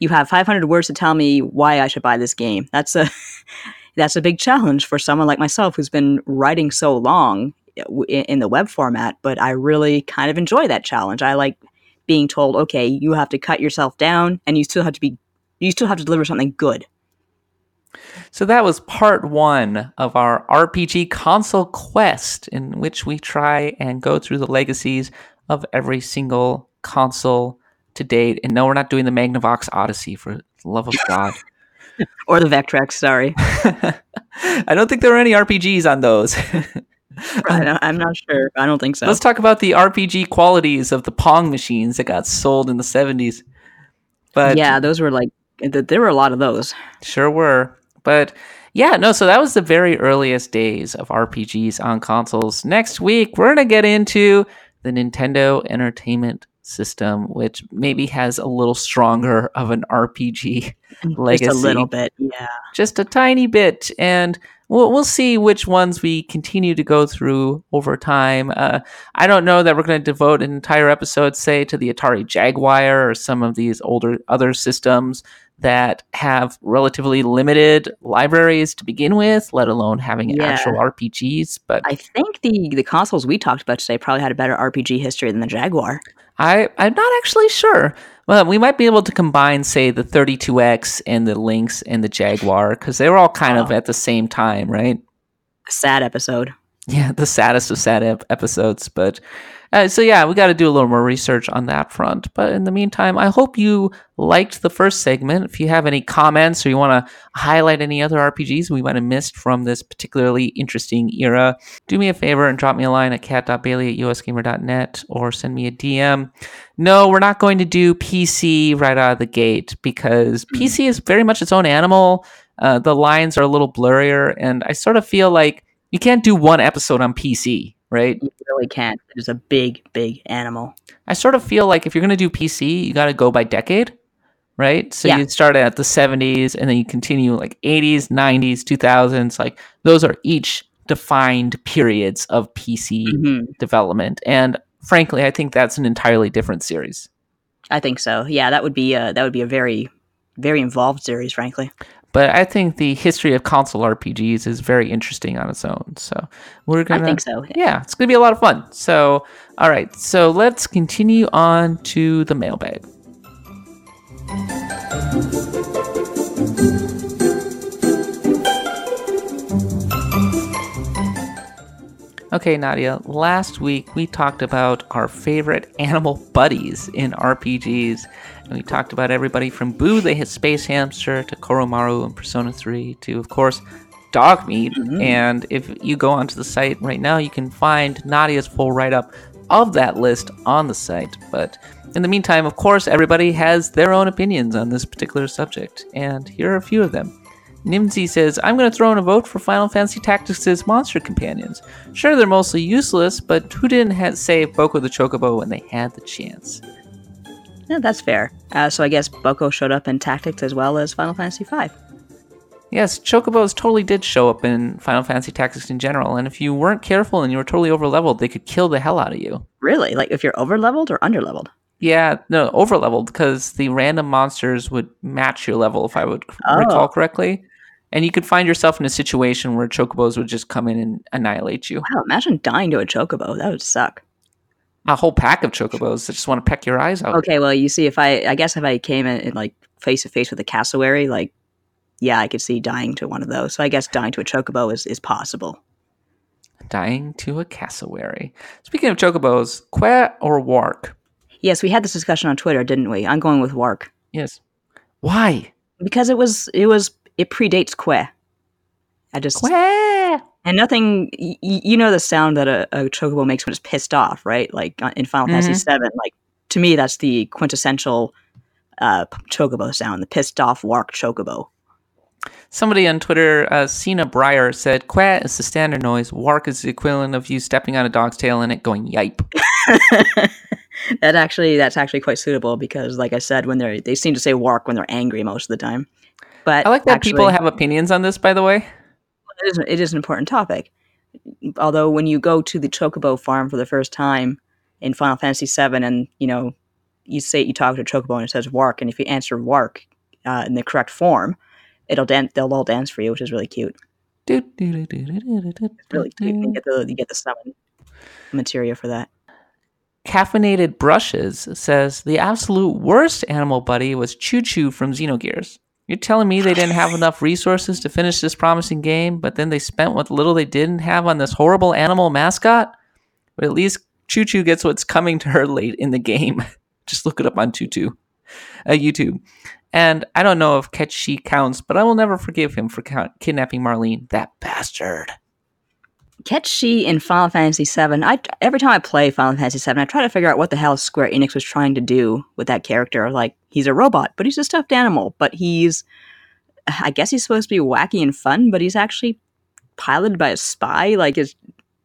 Speaker 2: you have 500 words to tell me why I should buy this game. That's a that's a big challenge for someone like myself who's been writing so long in in the web format. But I really kind of enjoy that challenge. I like being told, okay, you have to cut yourself down, and you still have to be, you still have to deliver something good.
Speaker 1: So that was part one of our RPG console quest, in which we try and go through the legacies of every single console to date. And no, we're not doing the Magnavox Odyssey for the love of God.
Speaker 2: or the Vectrex, sorry.
Speaker 1: I don't think there are any RPGs on those.
Speaker 2: I'm not sure. I don't think so.
Speaker 1: Let's talk about the RPG qualities of the Pong machines that got sold in the 70s. But
Speaker 2: yeah, those were like there were a lot of those.
Speaker 1: Sure were. But yeah, no, so that was the very earliest days of RPGs on consoles. Next week, we're going to get into the Nintendo Entertainment System, which maybe has a little stronger of an RPG legacy.
Speaker 2: Just a little bit, yeah.
Speaker 1: Just a tiny bit. And we'll, we'll see which ones we continue to go through over time. Uh, I don't know that we're going to devote an entire episode, say, to the Atari Jaguar or some of these older other systems that have relatively limited libraries to begin with, let alone having
Speaker 2: Yeah.
Speaker 1: actual RPGs. But
Speaker 2: I think the the consoles we talked about today probably had a better RPG history than the Jaguar.
Speaker 1: I, I'm not actually sure. Well, we might be able to combine, say, the 32X and the Lynx and the Jaguar because they were all kind of at the same time, right?
Speaker 2: Sad episode.
Speaker 1: Yeah, the saddest of sad ep- episodes. But uh, so yeah, we got to do a little more research on that front. But in the meantime, I hope you liked the first segment. If you have any comments or you want to highlight any other RPGs we might have missed from this particularly interesting era, do me a favor and drop me a line at kat.bailey at usgamer.net or send me a DM. No, we're not going to do PC right out of the gate because PC is very much its own animal. Uh, the lines are a little blurrier, and I sort of feel like you can't do one episode on PC, right?
Speaker 2: You really can't. It's a big, big animal.
Speaker 1: I sort of feel like if you're going to do PC, you got to go by decade, right? So
Speaker 2: Yeah.
Speaker 1: you start at the 70s and then you continue like 80s, 90s, 2000s. Like those are each defined periods of PC
Speaker 2: Mm-hmm.
Speaker 1: development. And frankly, I think that's an entirely different series.
Speaker 2: I think so. Yeah, that would be a, that would be a very, very involved series, frankly.
Speaker 1: But I think the history of console RPGs is very interesting on its own. So we're gonna.
Speaker 2: I think so,
Speaker 1: Yeah, it's gonna be a lot of fun. So all right, so let's continue on to the mailbag. Okay, Nadia, last week we talked about our favorite animal buddies in RPGs. And we talked about everybody from Boo the Space Hamster to Koromaru and Persona 3 to, of course, dog meat. Mm-hmm. And if you go onto the site right now, you can find Nadia's full write up of that list on the site. But in the meantime, of course, everybody has their own opinions on this particular subject. And here are a few of them. Nimsy says, I'm going to throw in a vote for Final Fantasy Tactics' monster companions. Sure, they're mostly useless, but who didn't ha- save Boko the Chocobo when they had the chance?
Speaker 2: Yeah, that's fair. Uh, so I guess Boko showed up in Tactics as well as Final Fantasy V.
Speaker 1: Yes, Chocobos totally did show up in Final Fantasy Tactics in general, and if you weren't careful and you were totally overleveled, they could kill the hell out of you.
Speaker 2: Really? Like if you're overleveled or underleveled?
Speaker 1: Yeah, no, overleveled because the random monsters would match your level, if I would
Speaker 2: Oh.
Speaker 1: recall correctly. And you could find yourself in a situation where Chocobos would just come in and annihilate you.
Speaker 2: Wow, imagine dying to a chocobo. That would suck.
Speaker 1: A whole pack of Chocobos that just want to peck your eyes out.
Speaker 2: Okay, well, you see, if I, I guess if I came in, in like face to face with a cassowary, like, yeah, I could see dying to one of those. So I guess dying to a chocobo is, is possible.
Speaker 1: Dying to a cassowary. Speaking of Chocobos, Kweh or Wark?
Speaker 2: Yes, we had this discussion on Twitter, didn't we? I'm going with Wark
Speaker 1: Yes. Why?
Speaker 2: because it was it was it predates Kweh. I just
Speaker 1: Kweh!
Speaker 2: And nothing. Y- y- you know the sound that a, a chocobo makes when it's pissed off, right? Like uh, in Final Fantasy
Speaker 1: Mhm.
Speaker 2: VII. Like to me, that's the quintessential uh, chocobo sound, the pissed off Wark chocobo.
Speaker 1: Somebody on Twitter, uh, Cena Breyer, said, Quat is the standard noise. Wark is the equivalent of you stepping on a dog's tail and it going yipe.
Speaker 2: that actually that's actually quite suitable because like i said when they're they seem to say wark when they're angry most of the time but
Speaker 1: I like that
Speaker 2: actually,
Speaker 1: people have opinions on this, by the way.
Speaker 2: It is, it is an important topic. Although when you go to the chocobo farm for the first time in final fantasy VII, and you know you say you talk to chocobo and it says wark and if you answer wark uh, in the correct form it'll dance they'll all dance for you which is really cute. Really cute. You get the you get the summon materia for that.
Speaker 1: Caffeinated Brushes says, the absolute worst animal buddy was Choo Choo from Xenogears. You're telling me they didn't have enough resources to finish this promising game, but then they spent what little they didn't have on this horrible animal mascot? But at least Choo Choo gets what's coming to her late in the game. Just look it up on Tutu, uh, YouTube. And I don't know if Cait Sith counts, but I will never forgive him for count- kidnapping Marlene, that bastard.
Speaker 2: Cait Sith in Final Fantasy VII. I every time I play Final Fantasy VII, I try to figure out what the hell Square Enix was trying to do with that character. Like he's a robot, but he's a stuffed animal. But he's, I guess he's supposed to be wacky and fun, but he's actually piloted by a spy. Like it's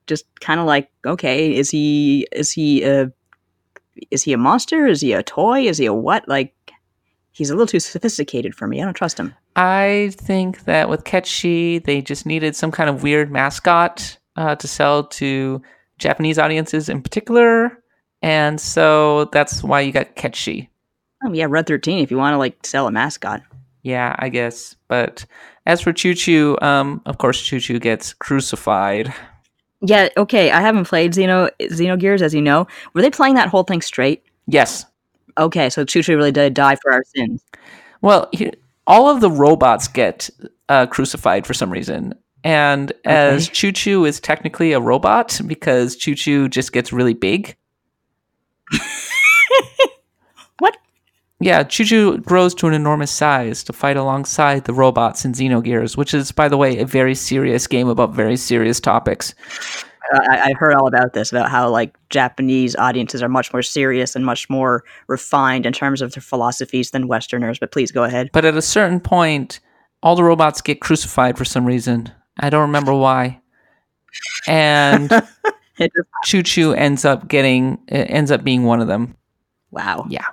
Speaker 2: just kind of like, okay, is he is he a is he a monster? Is he a toy? Is he a what? Like he's a little too sophisticated for me. I don't trust him.
Speaker 1: I think that with Cait Sith, they just needed some kind of weird mascot uh, to sell to Japanese audiences in particular. And so that's why you got Cait Sith.
Speaker 2: Oh yeah, Red Thirteen. If you want to like sell a mascot.
Speaker 1: Yeah, I guess. But as for Choo Choo, um, of course, Choo Choo gets crucified.
Speaker 2: Yeah, okay. I haven't played Xeno Xenogears, as you know. Were they playing that whole thing straight?
Speaker 1: Yes.
Speaker 2: Okay, so Choo Choo really did die for our sins.
Speaker 1: Well, he, all of the robots get uh, crucified for some reason. And as Choo Choo is technically a robot because Choo Choo just gets really big.
Speaker 2: what?
Speaker 1: Yeah, Choo Choo grows to an enormous size to fight alongside the robots in Xenogears, which is, by the way, a very serious game about very serious topics.
Speaker 2: I, I heard all about this about how like Japanese audiences are much more serious and much more refined in terms of their philosophies than Westerners. But please go ahead.
Speaker 1: But at a certain point, all the robots get crucified for some reason. I don't remember why. And Choo Choo ends up getting uh, ends up being one of them.
Speaker 2: Wow.
Speaker 1: Yeah.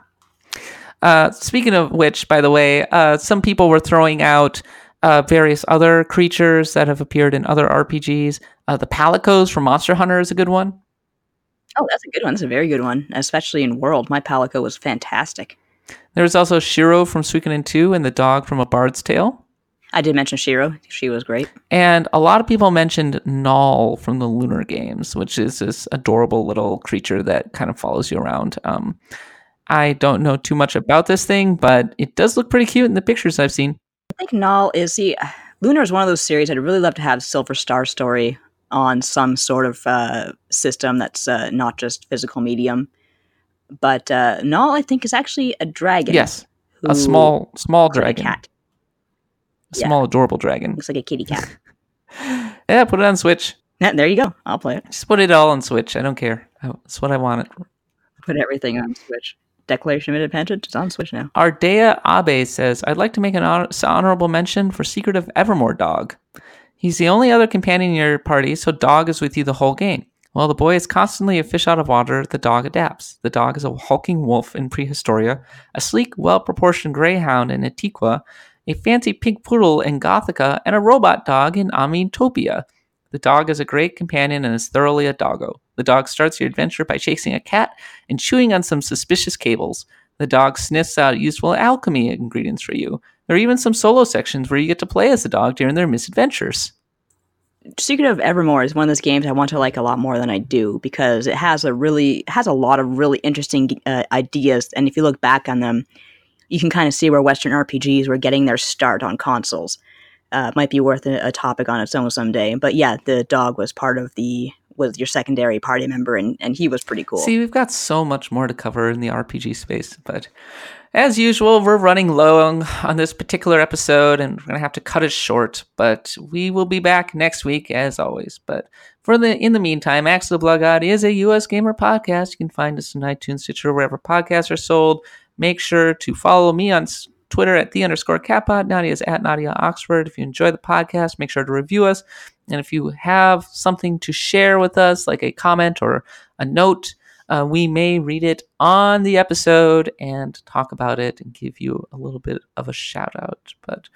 Speaker 1: Uh, speaking of which, by the way, uh, some people were throwing out uh, various other creatures that have appeared in other RPGs. Uh, the Palicos from Monster Hunter is a good one.
Speaker 2: Oh, that's a good one. That's a very good one, especially in World. My Palico was fantastic.
Speaker 1: There was also Shiro from Suikoden 2 and the dog from A Bard's Tale.
Speaker 2: I did mention Shiro. She was great.
Speaker 1: And a lot of people mentioned Nall from the Lunar Games, which is this adorable little creature that kind of follows you around. Um, I don't know too much about this thing, but it does look pretty cute in the pictures I've seen.
Speaker 2: I think Nall is the Lunar is one of those series I'd really love to have Silver Star Story on some sort of uh, system that's uh, not just physical medium. But uh, I think, is actually a dragon.
Speaker 1: Yes, a small small
Speaker 2: like a
Speaker 1: dragon,
Speaker 2: cat.
Speaker 1: Small adorable dragon.
Speaker 2: Looks like a kitty cat.
Speaker 1: Yeah, put it on Switch.
Speaker 2: Yeah, there you go. I'll play it.
Speaker 1: Just put it all on Switch. I don't care. That's what I wanted.
Speaker 2: Put everything on Switch. Declaration of Independence is on Switch now.
Speaker 1: Ardea Abe says, I'd like to make an honor- honorable mention for Secret of Evermore Dog. He's the only other companion in your party, so Dog is with you the whole game. While the boy is constantly a fish out of water, the dog adapts. The dog is a hulking wolf in prehistoria, a sleek, well proportioned greyhound in Antiqua, a fancy pink poodle in Gothica, and a robot dog in Omnitopia. The dog is a great companion and is thoroughly a doggo. The dog starts your adventure by chasing a cat and chewing on some suspicious cables. The dog sniffs out useful alchemy ingredients for you. There are even some solo sections where you get to play as the dog during their misadventures.
Speaker 2: Secret of Evermore is one of those games I want to like a lot more than I do because it has a really has a lot of really interesting uh, ideas, and if you look back on them, you can kind of see where Western RPGs were getting their start on consoles. Uh, might be worth a, a topic on its own someday. But yeah, the dog was part of the was your secondary party member, and and he was pretty cool.
Speaker 1: See, we've got so much more to cover in the RPG space, but as usual, we're running low on, this particular episode and we're going to have to cut it short, but we will be back next week as always. But for the in the meantime, Axe the Blood is a US gamer podcast. You can find us on iTunes, Stitcher, wherever podcasts are sold. Make sure to follow me on Twitter at the underscore catpod. Nadia's at Nadia Oxford. If you enjoy the podcast, make sure to review us. And if you have something to share with us, like a comment or a note, uh, we may read it on the episode and talk about it and give you a little bit of a shout out. But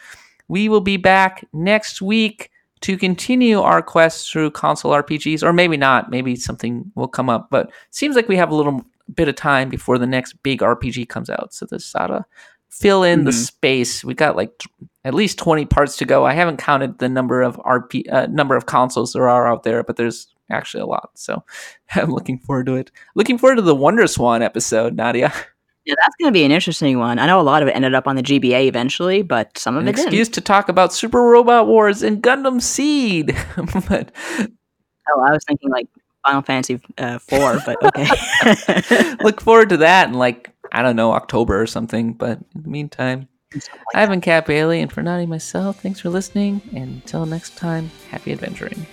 Speaker 1: we will be back next week to continue our quest through console RPGs, or maybe not. Maybe something will come up, but seems like we have a little bit of time before the next big RPG comes out. So this ought to fill in the
Speaker 2: Mhm.
Speaker 1: space. We got like t- at least twenty parts to go. I haven't counted the number of RP uh, number of consoles there are out there, but there's actually a lot. So I'm looking forward to it. Looking forward to the Wonder Swan episode, Nadia.
Speaker 2: Yeah, that's going to be an interesting one. I know a lot of it ended up on the GBA eventually, but some of
Speaker 1: An
Speaker 2: it didn't.
Speaker 1: excuse to talk about Super Robot Wars and Gundam Seed. but
Speaker 2: Oh, I was thinking like Final Fantasy uh, four, but okay.
Speaker 1: Look forward to that in like I don't know October or something. But in the meantime, I've been Kat Bailey and for naughty myself. Thanks for listening, and until next time, happy adventuring.